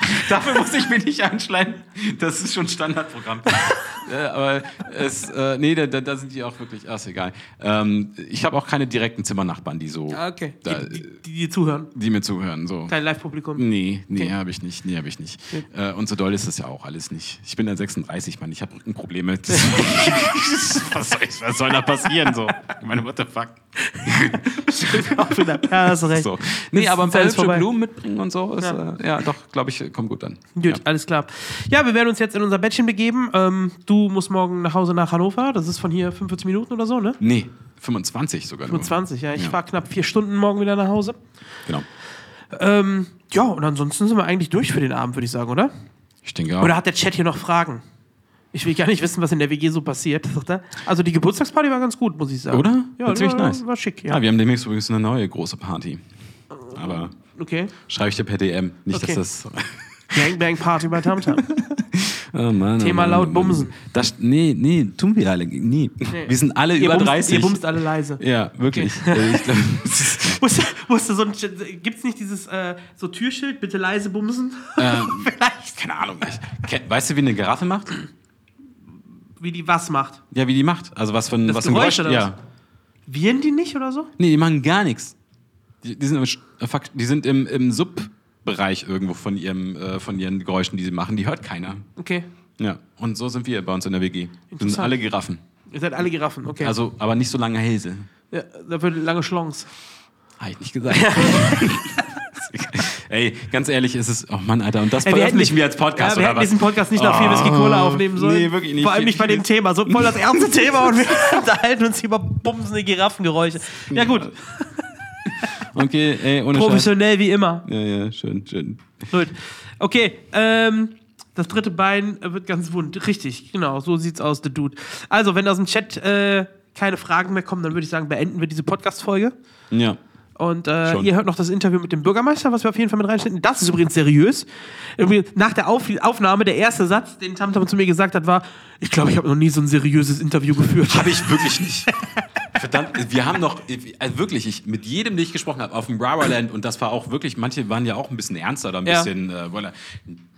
[SPEAKER 2] [laughs] Dafür muss ich mich nicht anschleimen. Das ist schon Standardprogramm. [laughs] äh, aber es, äh, nee, da, da sind die auch wirklich, ach, ist egal. Ähm, ich habe auch keine direkten Zimmernachbarn, die so,
[SPEAKER 1] Ah, okay.
[SPEAKER 2] da,
[SPEAKER 1] die, die, die, die zuhören.
[SPEAKER 2] die mir zuhören. So.
[SPEAKER 1] Klein Live-Publikum.
[SPEAKER 2] Nee, nee,
[SPEAKER 1] Okay.
[SPEAKER 2] habe ich nicht. Nee, habe ich nicht. Äh, und so doll ist das ja auch alles nicht. Ich bin ja 36, Mann. Ich habe Rückenprobleme. [laughs] was, soll, ich- was soll da passieren? So? Ich meine, what the fuck?
[SPEAKER 1] Ja, hast recht.
[SPEAKER 2] So. Nee, aber ein paar hübsche. Blumen mitbringen und so ist,
[SPEAKER 1] Ja.
[SPEAKER 2] ja, ja doch, glaube ich, kommt gut an.
[SPEAKER 1] Gut,
[SPEAKER 2] Ja.
[SPEAKER 1] alles klar. Ja, wir werden uns jetzt in unser Bettchen begeben. Ähm, du musst morgen nach Hause nach Hannover. Das ist von hier 45 Minuten oder so, ne?
[SPEAKER 2] Nee, 25 sogar. nur.
[SPEAKER 1] 25, ja. Ich
[SPEAKER 2] Ja.
[SPEAKER 1] fahre knapp vier Stunden morgen wieder nach Hause.
[SPEAKER 2] Genau.
[SPEAKER 1] Ähm, ja, und ansonsten sind wir eigentlich durch für den Abend, würde ich sagen, oder?
[SPEAKER 2] Ich denke auch.
[SPEAKER 1] Oder hat der Chat hier noch Fragen? Ich will gar nicht wissen, was in der WG so passiert. er. Also die Geburtstagsparty war ganz gut, muss ich sagen.
[SPEAKER 2] Oder?
[SPEAKER 1] Ja,
[SPEAKER 2] War ziemlich
[SPEAKER 1] war,
[SPEAKER 2] nice.
[SPEAKER 1] war schick,
[SPEAKER 2] ja.
[SPEAKER 1] ja.
[SPEAKER 2] wir haben demnächst übrigens eine neue große Party. Aber
[SPEAKER 1] Okay.
[SPEAKER 2] schreibe ich dir per DM. Nicht,
[SPEAKER 1] Okay.
[SPEAKER 2] dass das.
[SPEAKER 1] Gangbang Party bei Tamtam. [laughs]
[SPEAKER 2] Oh Mann,
[SPEAKER 1] Thema
[SPEAKER 2] oh Mann,
[SPEAKER 1] laut
[SPEAKER 2] oh Mann.
[SPEAKER 1] bumsen.
[SPEAKER 2] Das, nee, nee, tun wir alle. Nee. Wir sind alle
[SPEAKER 1] ihr
[SPEAKER 2] über
[SPEAKER 1] bumst,
[SPEAKER 2] 30.
[SPEAKER 1] Ihr bumst alle leise.
[SPEAKER 2] ja, wirklich. [laughs]
[SPEAKER 1] Musst du so ein, gibt's nicht dieses äh, so Türschild, bitte leise bumsen?
[SPEAKER 2] ähm, [laughs]
[SPEAKER 1] Vielleicht.
[SPEAKER 2] keine Ahnung. Ich, weißt du, wie eine Giraffe macht?
[SPEAKER 1] Wie die was macht.
[SPEAKER 2] Ja, wie die macht. Also was für ein,
[SPEAKER 1] Das
[SPEAKER 2] was
[SPEAKER 1] Geräusch
[SPEAKER 2] Geräusch.
[SPEAKER 1] oder
[SPEAKER 2] Ja.
[SPEAKER 1] Viren die nicht oder so?
[SPEAKER 2] Nee, die machen gar nichts. Die, die sind, im, äh, die sind im, im Sub-Bereich irgendwo von, ihrem, äh, von ihren Geräuschen, die sie machen. Die hört keiner.
[SPEAKER 1] Okay.
[SPEAKER 2] Ja. Und so sind wir bei uns in der WG. Wir sind alle Giraffen.
[SPEAKER 1] Ihr seid alle Giraffen, okay.
[SPEAKER 2] Also, aber nicht so lange Hälse.
[SPEAKER 1] ja, dafür lange Schlons.
[SPEAKER 2] Habe ich nicht gesagt. [laughs] Ey, ganz ehrlich, ist es. Oh Mann, Alter, und das
[SPEAKER 1] Ey, wir hätten
[SPEAKER 2] veröffentlichen wir als Podcast
[SPEAKER 1] ja, wir hätten
[SPEAKER 2] was?
[SPEAKER 1] diesen Podcast nicht nach viel Whisky Cola aufnehmen sollen.
[SPEAKER 2] nee, wirklich nicht.
[SPEAKER 1] Vor allem nicht bei dem Thema. So voll das [laughs] ernste Thema und wir [laughs] unterhalten uns über bumsende Giraffengeräusche. Ja gut,
[SPEAKER 2] Okay, ey, ohne Scheiß.
[SPEAKER 1] professionell wie immer.
[SPEAKER 2] Ja, ja, schön, schön.
[SPEAKER 1] Gut. Okay, ähm, das dritte Bein wird ganz wund. Richtig, genau, so sieht's aus, der Dude. Also, wenn aus dem Chat äh, keine Fragen mehr kommen, dann würde ich sagen, beenden wir diese Podcast-Folge.
[SPEAKER 2] Ja.
[SPEAKER 1] Und äh, ihr hört noch das Interview mit dem Bürgermeister, was wir auf jeden Fall mit reinschnitten. Das ist übrigens seriös. Nach der auf Aufnahme, der erste Satz, den Tamtam zu mir gesagt hat, war: Ich glaube, ich habe noch nie so ein seriöses Interview geführt.
[SPEAKER 2] Habe ich wirklich nicht. [laughs] Verdammt, wir haben noch, also wirklich, ich, mit jedem, den ich gesprochen habe, auf dem Raraland, und das war auch wirklich, manche waren ja auch ein bisschen ernster oder ein
[SPEAKER 1] Ja.
[SPEAKER 2] bisschen, äh, voilà,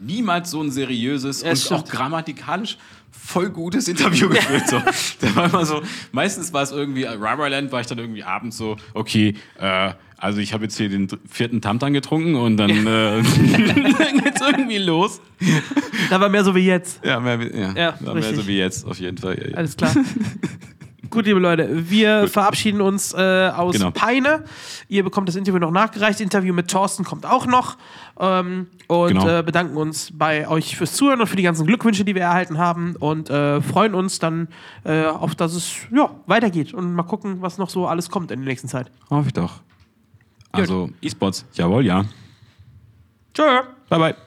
[SPEAKER 2] niemals so ein seriöses
[SPEAKER 1] Ja,
[SPEAKER 2] und
[SPEAKER 1] stimmt.
[SPEAKER 2] auch grammatikalisch voll gutes Interview geführt. So. [laughs] Da war immer so, meistens war es irgendwie, äh, Raraland war ich dann irgendwie abends so, okay, äh, also ich habe jetzt hier den vierten Tamtam getrunken und dann, äh, [laughs] dann geht's irgendwie los.
[SPEAKER 1] Da war mehr so wie jetzt.
[SPEAKER 2] Ja, mehr, ja,
[SPEAKER 1] Ja,
[SPEAKER 2] war mehr so wie jetzt, auf jeden Fall. Ja, ja.
[SPEAKER 1] Alles klar. [laughs] Gut, liebe Leute, wir verabschieden uns äh, aus
[SPEAKER 2] Genau.
[SPEAKER 1] Peine. Ihr bekommt das Interview noch nachgereicht. Interview mit Thorsten kommt auch noch. Ähm, und
[SPEAKER 2] Genau.
[SPEAKER 1] äh, bedanken uns bei euch fürs Zuhören und für die ganzen Glückwünsche, die wir erhalten haben. Und äh, freuen uns dann äh, auf, dass es ja, weitergeht. Und mal gucken, was noch so alles kommt in der nächsten Zeit.
[SPEAKER 2] Hoffe ich doch. Also E-Sports, jawohl, ja.
[SPEAKER 1] Tschö.
[SPEAKER 2] Bye bye.